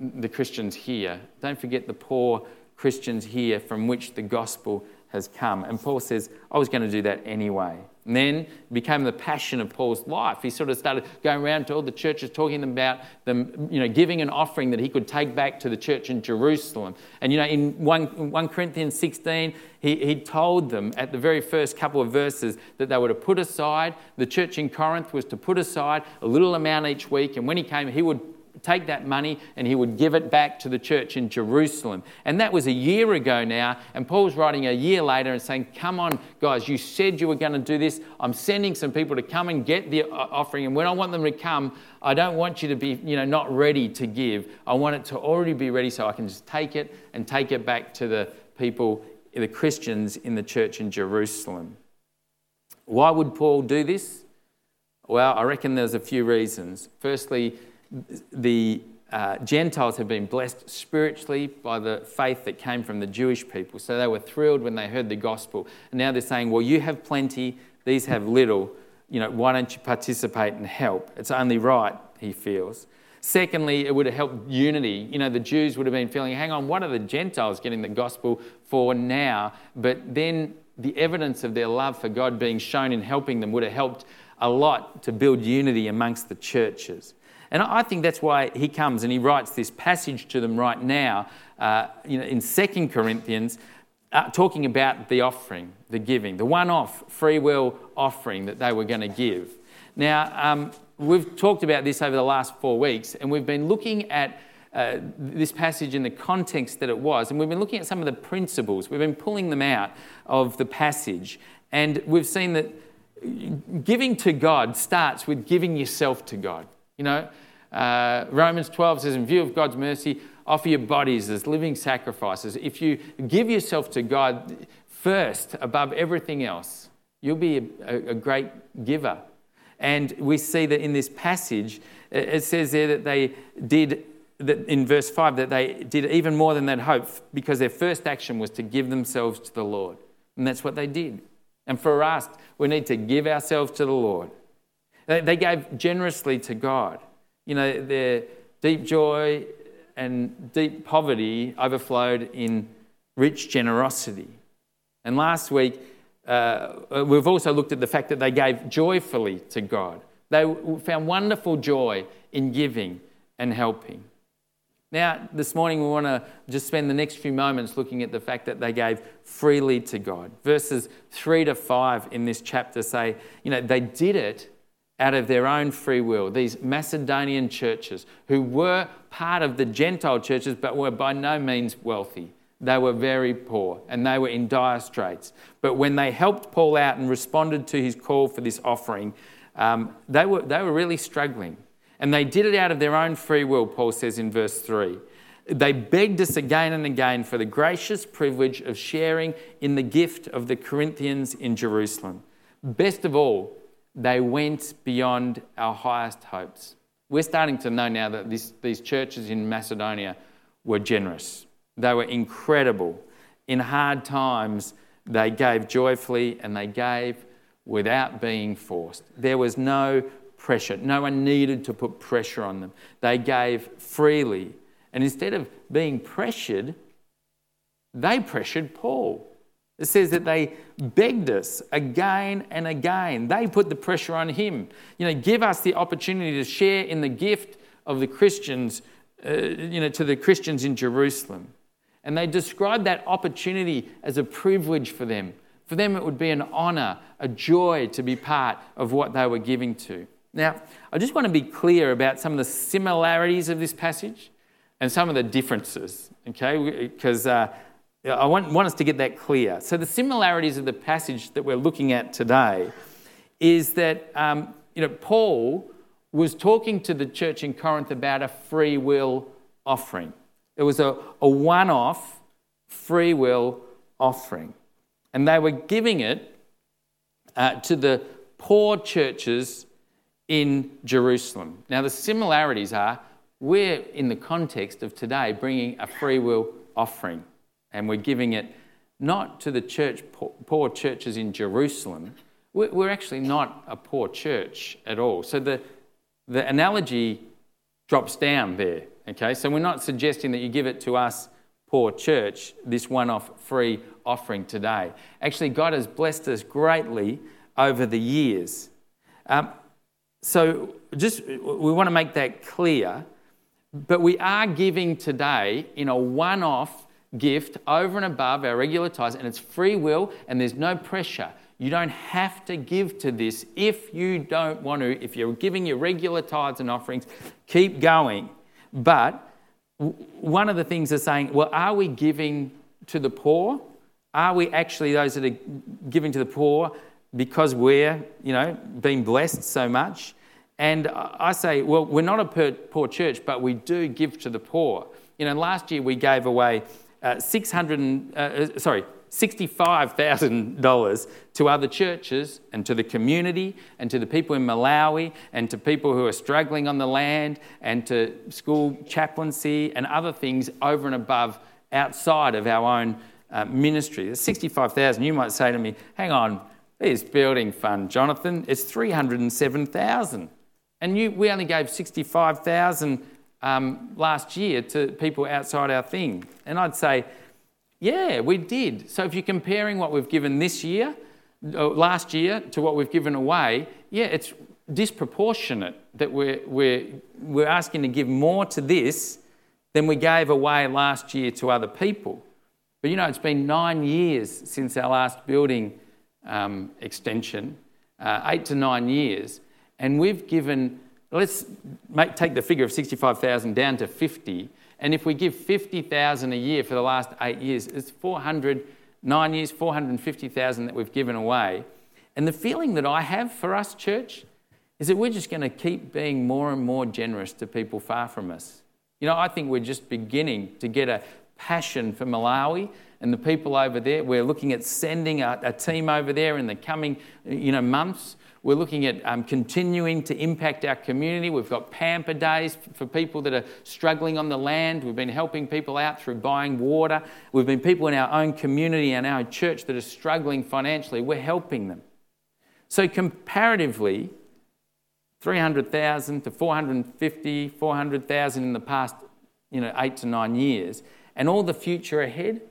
the Christians here. Don't forget the poor Christians here from which the gospel has come. And Paul says, I was going to do that anyway. And then became the passion of Paul's life. He sort of started going around to all the churches, talking them about them, you know, giving an offering that he could take back to the church in Jerusalem. And, you know, in 1, 1 Corinthians 16, he, he told them at the very first couple of verses that they were to put aside, the church in Corinth was to put aside a little amount each week. And when he came, he would take that money and he would give it back to the church in Jerusalem. And that was a year ago now. And Paul's writing a year later and saying, Come on, guys, you said you were going to do this. I'm sending some people to come and get the uh, offering. And when I want them to come, I don't want you to be, you know, not ready to give. I want it to already be ready so I can just take it and take it back to the people, the Christians in the church in Jerusalem. Why would Paul do this? Well, I reckon there's a few reasons. Firstly, the uh, Gentiles have been blessed spiritually by the faith that came from the Jewish people. So they were thrilled when they heard the gospel. And now they're saying, well, you have plenty, these have little. You know, why don't you participate and help? It's only right, he feels. Secondly, it would have helped unity. You know, the Jews would have been feeling, hang on, what are the Gentiles getting the gospel for now? But then the evidence of their love for God being shown in helping them would have helped a lot to build unity amongst the churches. And I think that's why he comes and he writes this passage to them right now, uh, you know, in 2 Corinthians, uh, talking about the offering, the giving, the one off free will offering that they were going to give. Now, um, we've talked about this over the last four weeks, and we've been looking at uh, this passage in the context that it was, and we've been looking at some of the principles. We've been pulling them out of the passage, and we've seen that giving to God starts with giving yourself to God. You know, uh, Romans 12 says, in view of God's mercy, offer your bodies as living sacrifices. If you give yourself to God first above everything else, you'll be a, a great giver And we see that in this passage, it says there that they did, that in verse 5, that they did even more than they'd hoped because their first action was to give themselves to the Lord. And that's what they did. And for us, we need to give ourselves to the Lord. They gave generously to God. You know, their deep joy and deep poverty overflowed in rich generosity. And last week, uh, we've also looked at the fact that they gave joyfully to God. They found wonderful joy in giving and helping. Now, this morning, we want to just spend the next few moments looking at the fact that they gave freely to God. Verses 3 to 5 in this chapter say, you know, they did it out of their own free will. These Macedonian churches, who were part of the Gentile churches but were by no means wealthy. They were very poor and they were in dire straits. But when they helped Paul out and responded to his call for this offering, um, they, were, they were really struggling. And they did it out of their own free will, Paul says in verse 3. They begged us again and again for the gracious privilege of sharing in the gift of the Corinthians in Jerusalem. Best of all, they went beyond our highest hopes. We're starting to know now that this, these churches in Macedonia were generous. They were incredible. In hard times, they gave joyfully and they gave without being forced. There was no pressure. No one needed to put pressure on them. They gave freely. And instead of being pressured, they pressured Paul. It says that they begged us again and again. They put the pressure on him. You know, give us the opportunity to share in the gift of the Christians, uh, you know, to the Christians in Jerusalem. And they described that opportunity as a privilege for them. For them, it would be an honor, a joy to be part of what they were giving to. Now, I just want to be clear about some of the similarities of this passage and some of the differences, okay? Because uh, I want, want us to get that clear. So, the similarities of the passage that we're looking at today is that um, you know, Paul was talking to the church in Corinth about a free will offering. It was a, a one off free will offering. And they were giving it uh, to the poor churches in Jerusalem. Now, the similarities are we're in the context of today bringing a free will offering and we're giving it not to the church, poor churches in Jerusalem. We're actually not a poor church at all. So the, the analogy drops down there, okay? So we're not suggesting that you give it to us, poor church, this one off free offering today. Actually, God has blessed us greatly over the years. Um, so just we want to make that clear. But we are giving today in a one off gift over and above our regular tithes, and it's free will and there's no pressure. You don't have to give to this if you don't want to. If you're giving your regular tithes and offerings, keep going. But one of the things they're saying, well, are we giving to the poor? Are we actually those that are giving to the poor because we're, you know, being blessed so much? And I say, well, we're not a poor church, but we do give to the poor. You know, last year we gave away uh, 600, uh, uh, sorry, $65,000 to other churches and to the community and to the people in Malawi and to people who are struggling on the land and to school chaplaincy and other things over and above outside of our own uh, ministry. There's 65,000. You might say to me, hang on, this building fund, Jonathan, it's 307,000. And you, we only gave 65,000 um, last year to people outside our thing. And I'd say, yeah, we did. So if you're comparing what we've given this year, uh, last year, to what we've given away, yeah, it's disproportionate that we're, we're, we're asking to give more to this than we gave away last year to other people. But you know, it's been nine years since our last building um, extension, uh, eight to nine years, and we've given let's make, take the figure of 65,000 down to 50. And if we give 50,000 a year for the last eight years, it's 400, nine years, 450,000 that we've given away. And the feeling that I have for us, church, is that we're just going to keep being more and more generous to people far from us. You know, I think we're just beginning to get a passion for Malawi and the people over there. We're looking at sending a, a team over there in the coming you know, months We're looking at um, continuing to impact our community. We've got pamper days for people that are struggling on the land. We've been helping people out through buying water. We've been people in our own community and our church that are struggling financially. We're helping them. So, comparatively, 300,000 to 450, 400,000 in the past you know, eight to nine years, and all the future ahead,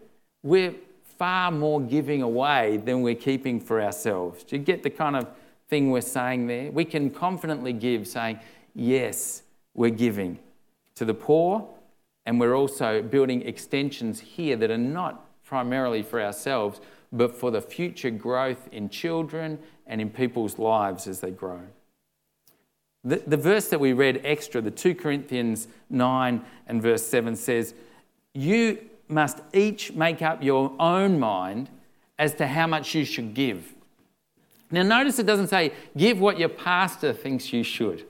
we're far more giving away than we're keeping for ourselves. Do you get the kind of thing we're saying there? We can confidently give, saying, Yes, we're giving to the poor, and we're also building extensions here that are not primarily for ourselves, but for the future growth in children and in people's lives as they grow. The, the verse that we read extra, the 2 Corinthians 9 and verse 7 says, You must each make up your own mind as to how much you should give. Now, notice it doesn't say, give what your pastor thinks you should,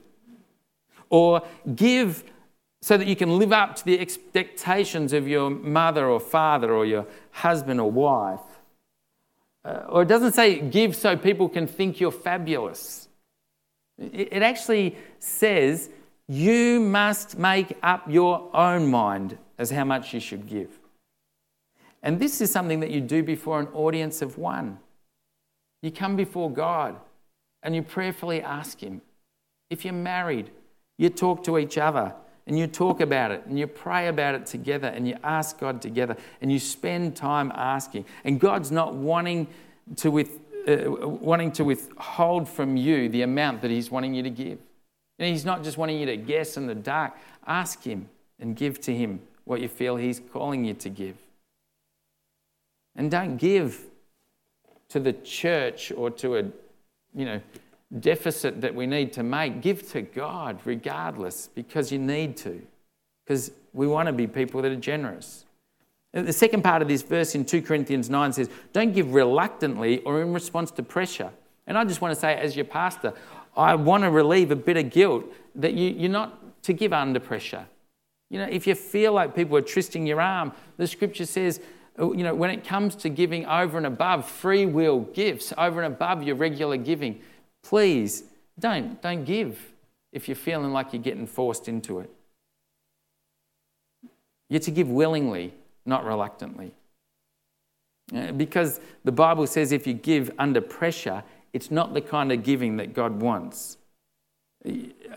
or give so that you can live up to the expectations of your mother or father or your husband or wife. Uh, or it doesn't say, give so people can think you're fabulous. It actually says you must make up your own mind as how much you should give. And this is something that you do before an audience of one. You come before God and you prayerfully ask Him. If you're married, you talk to each other and you talk about it and you pray about it together and you ask God together and you spend time asking. And God's not wanting to with, uh, wanting to withhold from you the amount that He's wanting you to give. And He's not just wanting you to guess in the dark. Ask Him and give to Him what you feel He's calling you to give. And don't give to the church or to a, you know, deficit that we need to make. Give to God regardless because you need to. Because we want to be people that are generous. The second part of this verse in 2 Corinthians 9 says, Don't give reluctantly or in response to pressure. And I just want to say, as your pastor, I want to relieve a bit of guilt that you, you're not to give under pressure. You know, if you feel like people are twisting your arm, the scripture says, uh, you know, when it comes to giving over and above free will gifts, over and above your regular giving, please don't, don't give if you're feeling like you're getting forced into it. You're to give willingly not reluctantly. Uh, because the Bible says if you give under pressure, it's not the kind of giving that God wants. Uh,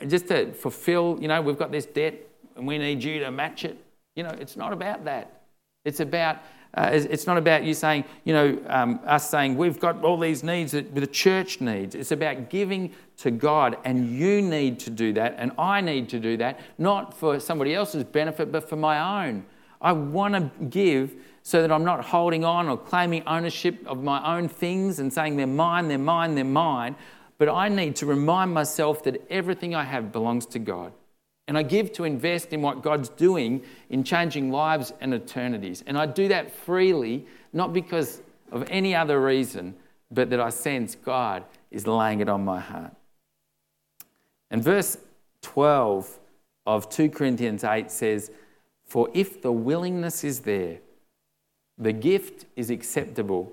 just to fulfill, you know, we've got this debt and we need you to match it. You know, it's not about that. It's about uh, it's not about you saying, you know, um, us saying we've got all these needs that the church needs. It's about giving to God, and you need to do that, and I need to do that, not for somebody else's benefit, but for my own. I want to give so that I'm not holding on or claiming ownership of my own things and saying they're mine, they're mine, they're mine. But I need to remind myself that everything I have belongs to God. And I give to invest in what God's doing in changing lives and eternities. And I do that freely, not because of any other reason, but that I sense God is laying it on my heart. And verse 12 of 2 Corinthians 8 says, for if the willingness is there, the gift is acceptable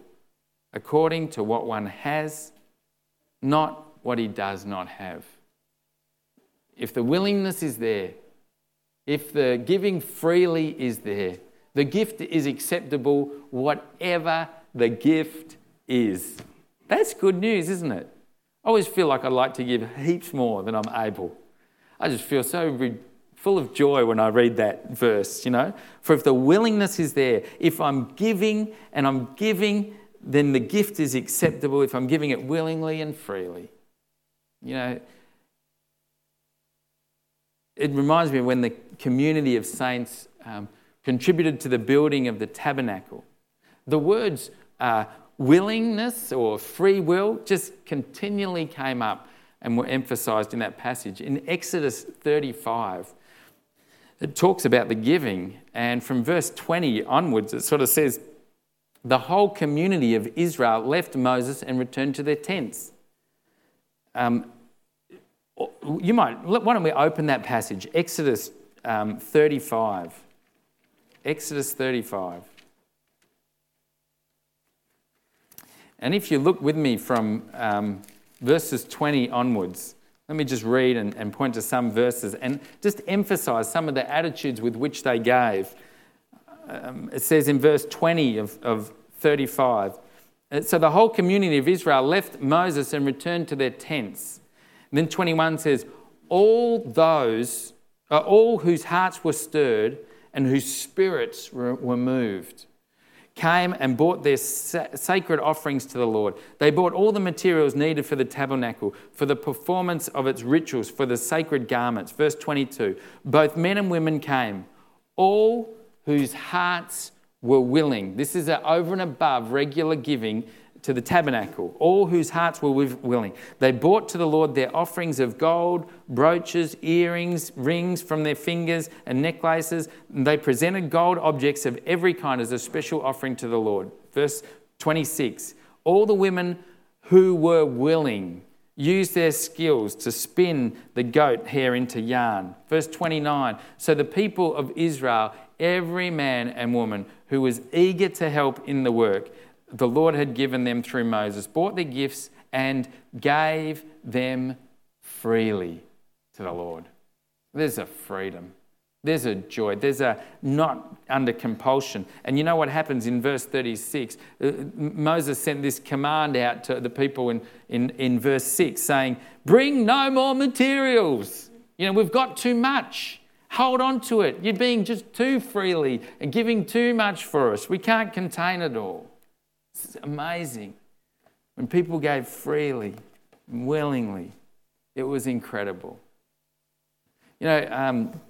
according to what one has, not what he does not have. If the willingness is there, if the giving freely is there, the gift is acceptable, whatever the gift is. That's good news, isn't it? I always feel like I'd like to give heaps more than I'm able. I just feel so full of joy when I read that verse, you know. For if the willingness is there, if I'm giving and I'm giving, then the gift is acceptable if I'm giving it willingly and freely. You know, it reminds me when the community of saints um, contributed to the building of the tabernacle. The words uh, willingness or free will just continually came up and were emphasized in that passage. In Exodus 35, it talks about the giving. And from verse 20 onwards, it sort of says, The whole community of Israel left Moses and returned to their tents. Um, you might, why don't we open that passage? Exodus um, 35. Exodus 35. And if you look with me from um, verses 20 onwards. Let me just read and, and point to some verses and just emphasize some of the attitudes with which they gave. Um, it says in verse 20 of, of 35 uh, So the whole community of Israel left Moses and returned to their tents. Then 21 says, All those, uh, all whose hearts were stirred and whose spirits were moved came and brought their sacred offerings to the Lord. They brought all the materials needed for the tabernacle, for the performance of its rituals, for the sacred garments. Verse 22 Both men and women came, all whose hearts were willing. This is over and above regular giving to the tabernacle, all whose hearts were willing. They brought to the Lord their offerings of gold, brooches, earrings, rings from their fingers, and necklaces. And they presented gold objects of every kind as a special offering to the Lord. Verse 26 All the women who were willing used their skills to spin the goat hair into yarn. Verse 29 So the people of Israel, every man and woman who was eager to help in the work, the Lord had given them through Moses, bought their gifts and gave them freely to the Lord. There's a freedom. There's a joy. There's a not under compulsion. And you know what happens in verse 36? Uh, Moses sent this command out to the people in, in, in verse 6 saying, Bring no more materials. You know, we've got too much. Hold on to it. You're being just too freely and giving too much for us. We can't contain it all. It's amazing. When people gave freely, willingly, it was incredible. You know, um,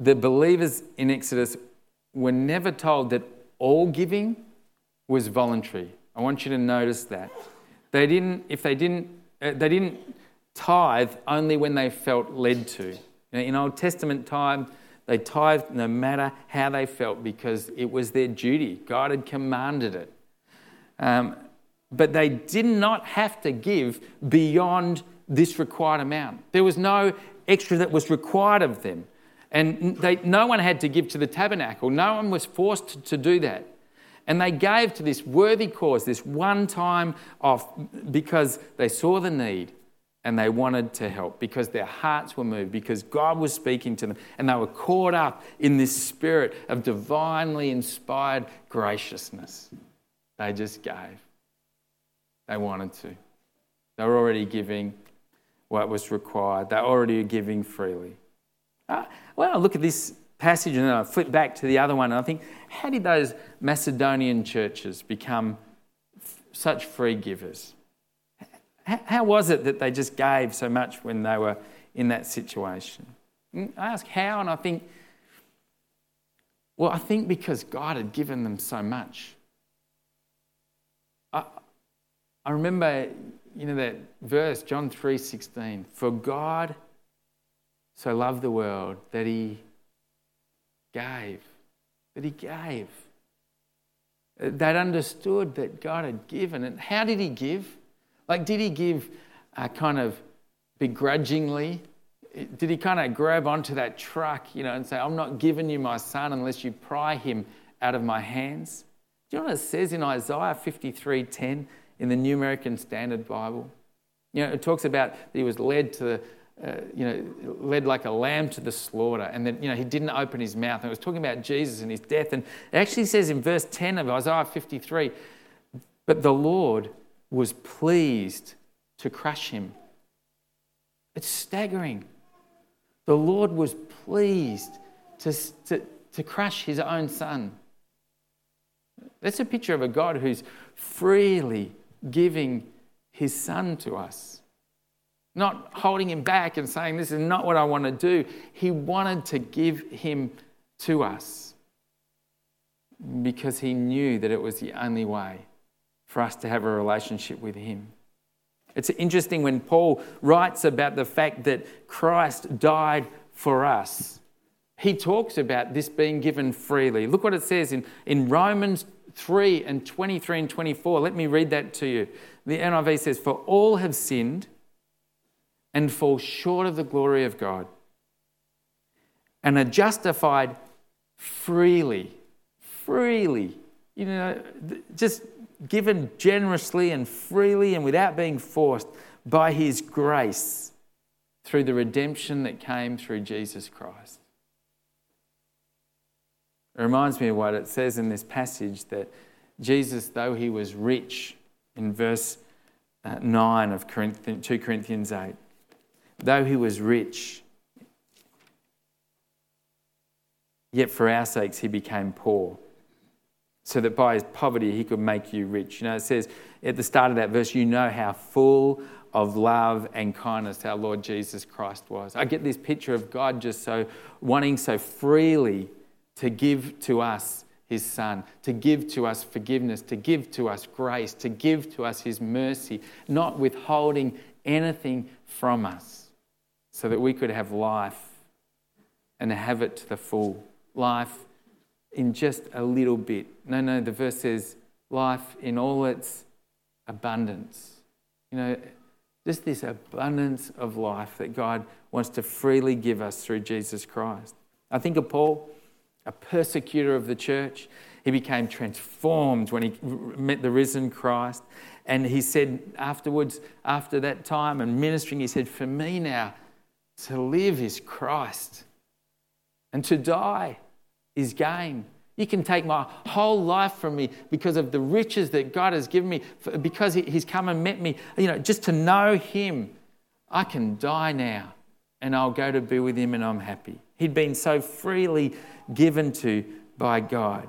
the believers in Exodus were never told that all giving was voluntary. I want you to notice that. They didn't, if they didn't, uh, they didn't tithe only when they felt led to. You know, in Old Testament time, they tithed no matter how they felt because it was their duty. God had commanded it. Um, but they did not have to give beyond this required amount. There was no extra that was required of them. And they, no one had to give to the tabernacle, no one was forced to do that. And they gave to this worthy cause, this one time off, because they saw the need and they wanted to help because their hearts were moved, because God was speaking to them, and they were caught up in this spirit of divinely inspired graciousness. They just gave. They wanted to. They were already giving what was required, they're already giving freely. Uh, well, I look at this passage and then I flip back to the other one, and I think, how did those Macedonian churches become f- such free givers? How was it that they just gave so much when they were in that situation? Hmm, I ask how, and I think, well, I think because God had given them so much. I, I remember, you know, that verse, John 3 16. For God so loved the world that he gave, that he gave. They'd understood that God had given. And how did he give? Like, did he give uh, kind of begrudgingly? Did he kind of grab onto that truck, you know, and say, I'm not giving you my son unless you pry him out of my hands? Do you know what it says in Isaiah 53:10 in the New American Standard Bible? You know, it talks about that he was led to the, uh, you know, led like a lamb to the slaughter, and that you know he didn't open his mouth. And it was talking about Jesus and his death. And it actually says in verse 10 of Isaiah 53, but the Lord was pleased to crush him. It's staggering. The Lord was pleased to, to, to crush his own son. That's a picture of a God who's freely giving his son to us. Not holding him back and saying, This is not what I want to do. He wanted to give him to us because he knew that it was the only way for us to have a relationship with Him. It's interesting when Paul writes about the fact that Christ died for us. He talks about this being given freely. Look what it says in, in Romans 3 and 23 and 24. Let me read that to you. The NIV says, For all have sinned and fall short of the glory of God and are justified freely. Freely. You know, just given generously and freely and without being forced by His grace through the redemption that came through Jesus Christ. It reminds me of what it says in this passage that Jesus, though he was rich, in verse uh, 9 of 2 Corinthians 8, though he was rich, yet for our sakes he became poor, so that by his poverty he could make you rich. You know, it says at the start of that verse, you know how full of love and kindness our Lord Jesus Christ was. I get this picture of God just so wanting so freely to give to us his Son, to give to us forgiveness, to give to us grace, to give to us his mercy, not withholding anything from us, so that we could have life and have it to the full. Life in just a little bit. No, no, the verse says life in all its abundance. You know, just this abundance of life that God wants to freely give us through Jesus Christ. I think of Paul a persecutor of the church. He became transformed when he met the risen Christ. And he said afterwards, after that time and ministering, he said, For me now, to live is Christ, and to die is gain. You can take my whole life from me because of the riches that God has given me, because He's come and met me. You know, just to know Him, I can die now and I'll go to be with Him and I'm happy. He'd been so freely given to by God.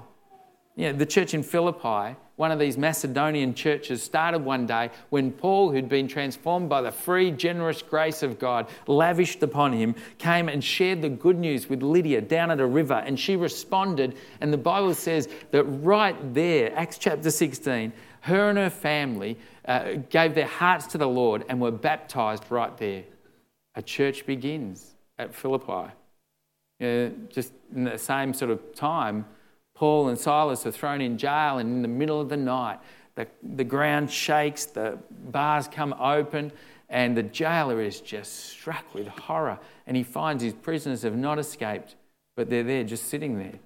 You know, the church in Philippi, one of these Macedonian churches, started one day when Paul, who'd been transformed by the free, generous grace of God lavished upon him, came and shared the good news with Lydia down at a river. And she responded. And the Bible says that right there, Acts chapter 16, her and her family uh, gave their hearts to the Lord and were baptized right there. A church begins at Philippi. Uh, just in the same sort of time, Paul and Silas are thrown in jail, and in the middle of the night, the, the ground shakes, the bars come open, and the jailer is just struck with horror. And he finds his prisoners have not escaped, but they're there just sitting there.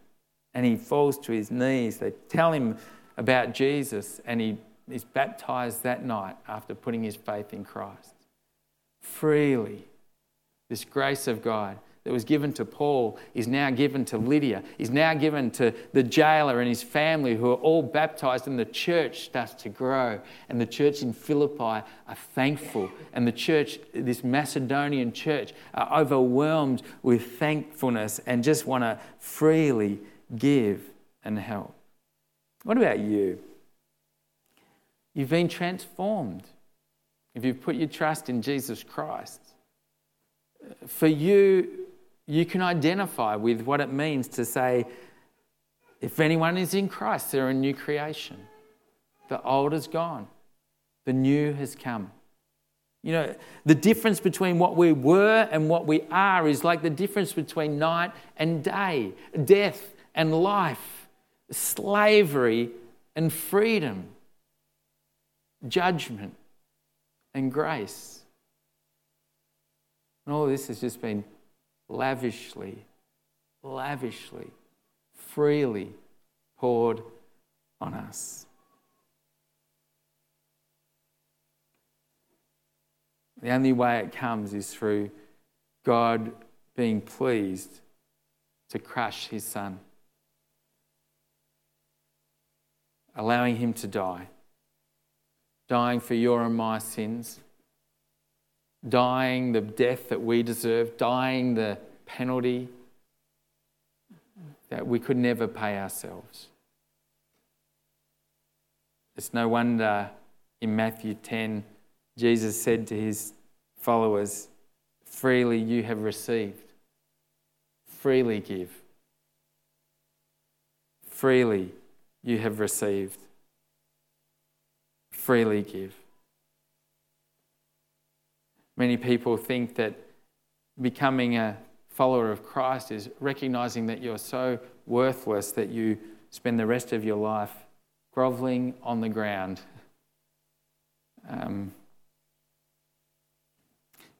And he falls to his knees. They tell him about Jesus, and he is baptized that night after putting his faith in Christ. Freely, this grace of God that was given to Paul is now given to Lydia, is now given to the jailer and his family, who are all baptized, and the church starts to grow. And the church in Philippi are thankful, and the church, this Macedonian church, are overwhelmed with thankfulness and just want to freely give and help. What about you? You've been transformed if you've put your trust in Jesus Christ. For you, you can identify with what it means to say, if anyone is in Christ, they're a new creation. The old is gone, the new has come. You know, the difference between what we were and what we are is like the difference between night and day, death and life, slavery and freedom, judgment and grace. And all this has just been lavishly, lavishly, freely poured on us. The only way it comes is through God being pleased to crush his son, allowing him to die, dying for your and my sins dying the death that we deserve, dying the penalty that we could never pay ourselves. It's no wonder in Matthew 10, Jesus said to his followers, Freely you have received, freely give. Freely you have received, freely give. Many people think that becoming a follower of Christ is recognizing that you're so worthless that you spend the rest of your life groveling on the ground. Um,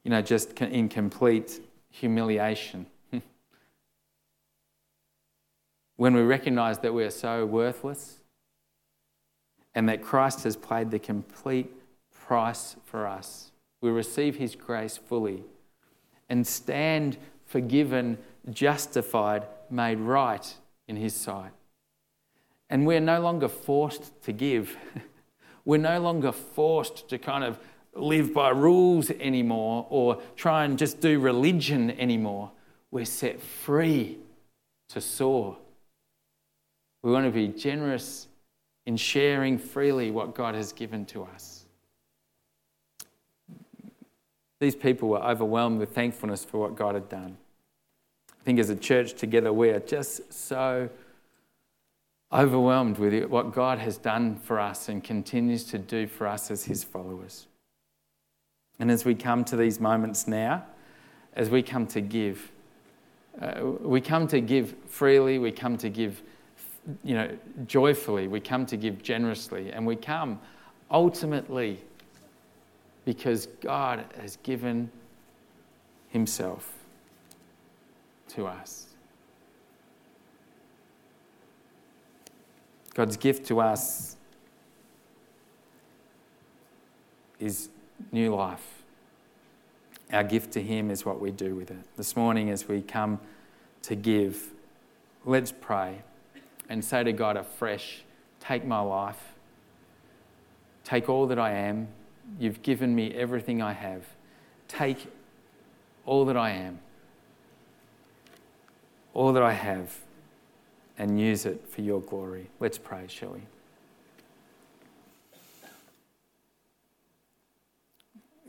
you know, just in complete humiliation. when we recognize that we are so worthless and that Christ has paid the complete price for us. We receive his grace fully and stand forgiven, justified, made right in his sight. And we're no longer forced to give. we're no longer forced to kind of live by rules anymore or try and just do religion anymore. We're set free to soar. We want to be generous in sharing freely what God has given to us. These people were overwhelmed with thankfulness for what God had done. I think as a church together, we are just so overwhelmed with what God has done for us and continues to do for us as His followers. And as we come to these moments now, as we come to give, uh, we come to give freely, we come to give, you know, joyfully, we come to give generously, and we come ultimately because God has given Himself to us. God's gift to us is new life. Our gift to Him is what we do with it. This morning, as we come to give, let's pray and say to God afresh take my life, take all that I am. You've given me everything I have. Take all that I am, all that I have, and use it for your glory. Let's pray, shall we?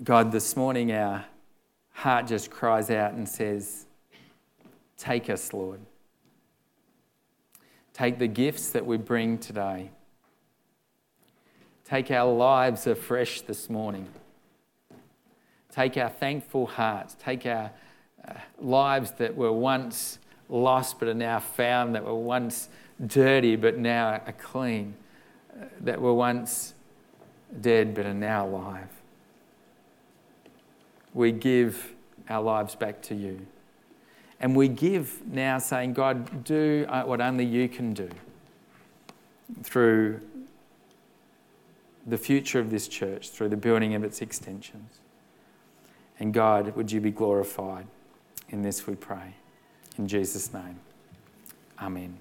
God, this morning our heart just cries out and says, Take us, Lord. Take the gifts that we bring today. Take our lives afresh this morning. Take our thankful hearts. Take our uh, lives that were once lost but are now found, that were once dirty but now are clean, uh, that were once dead but are now alive we give our lives back to you. And we give now saying, God, do uh, what only you can do through the future of this church, through the building of its extensions. And God, would you be glorified? In this we pray. In Jesus' name, amen.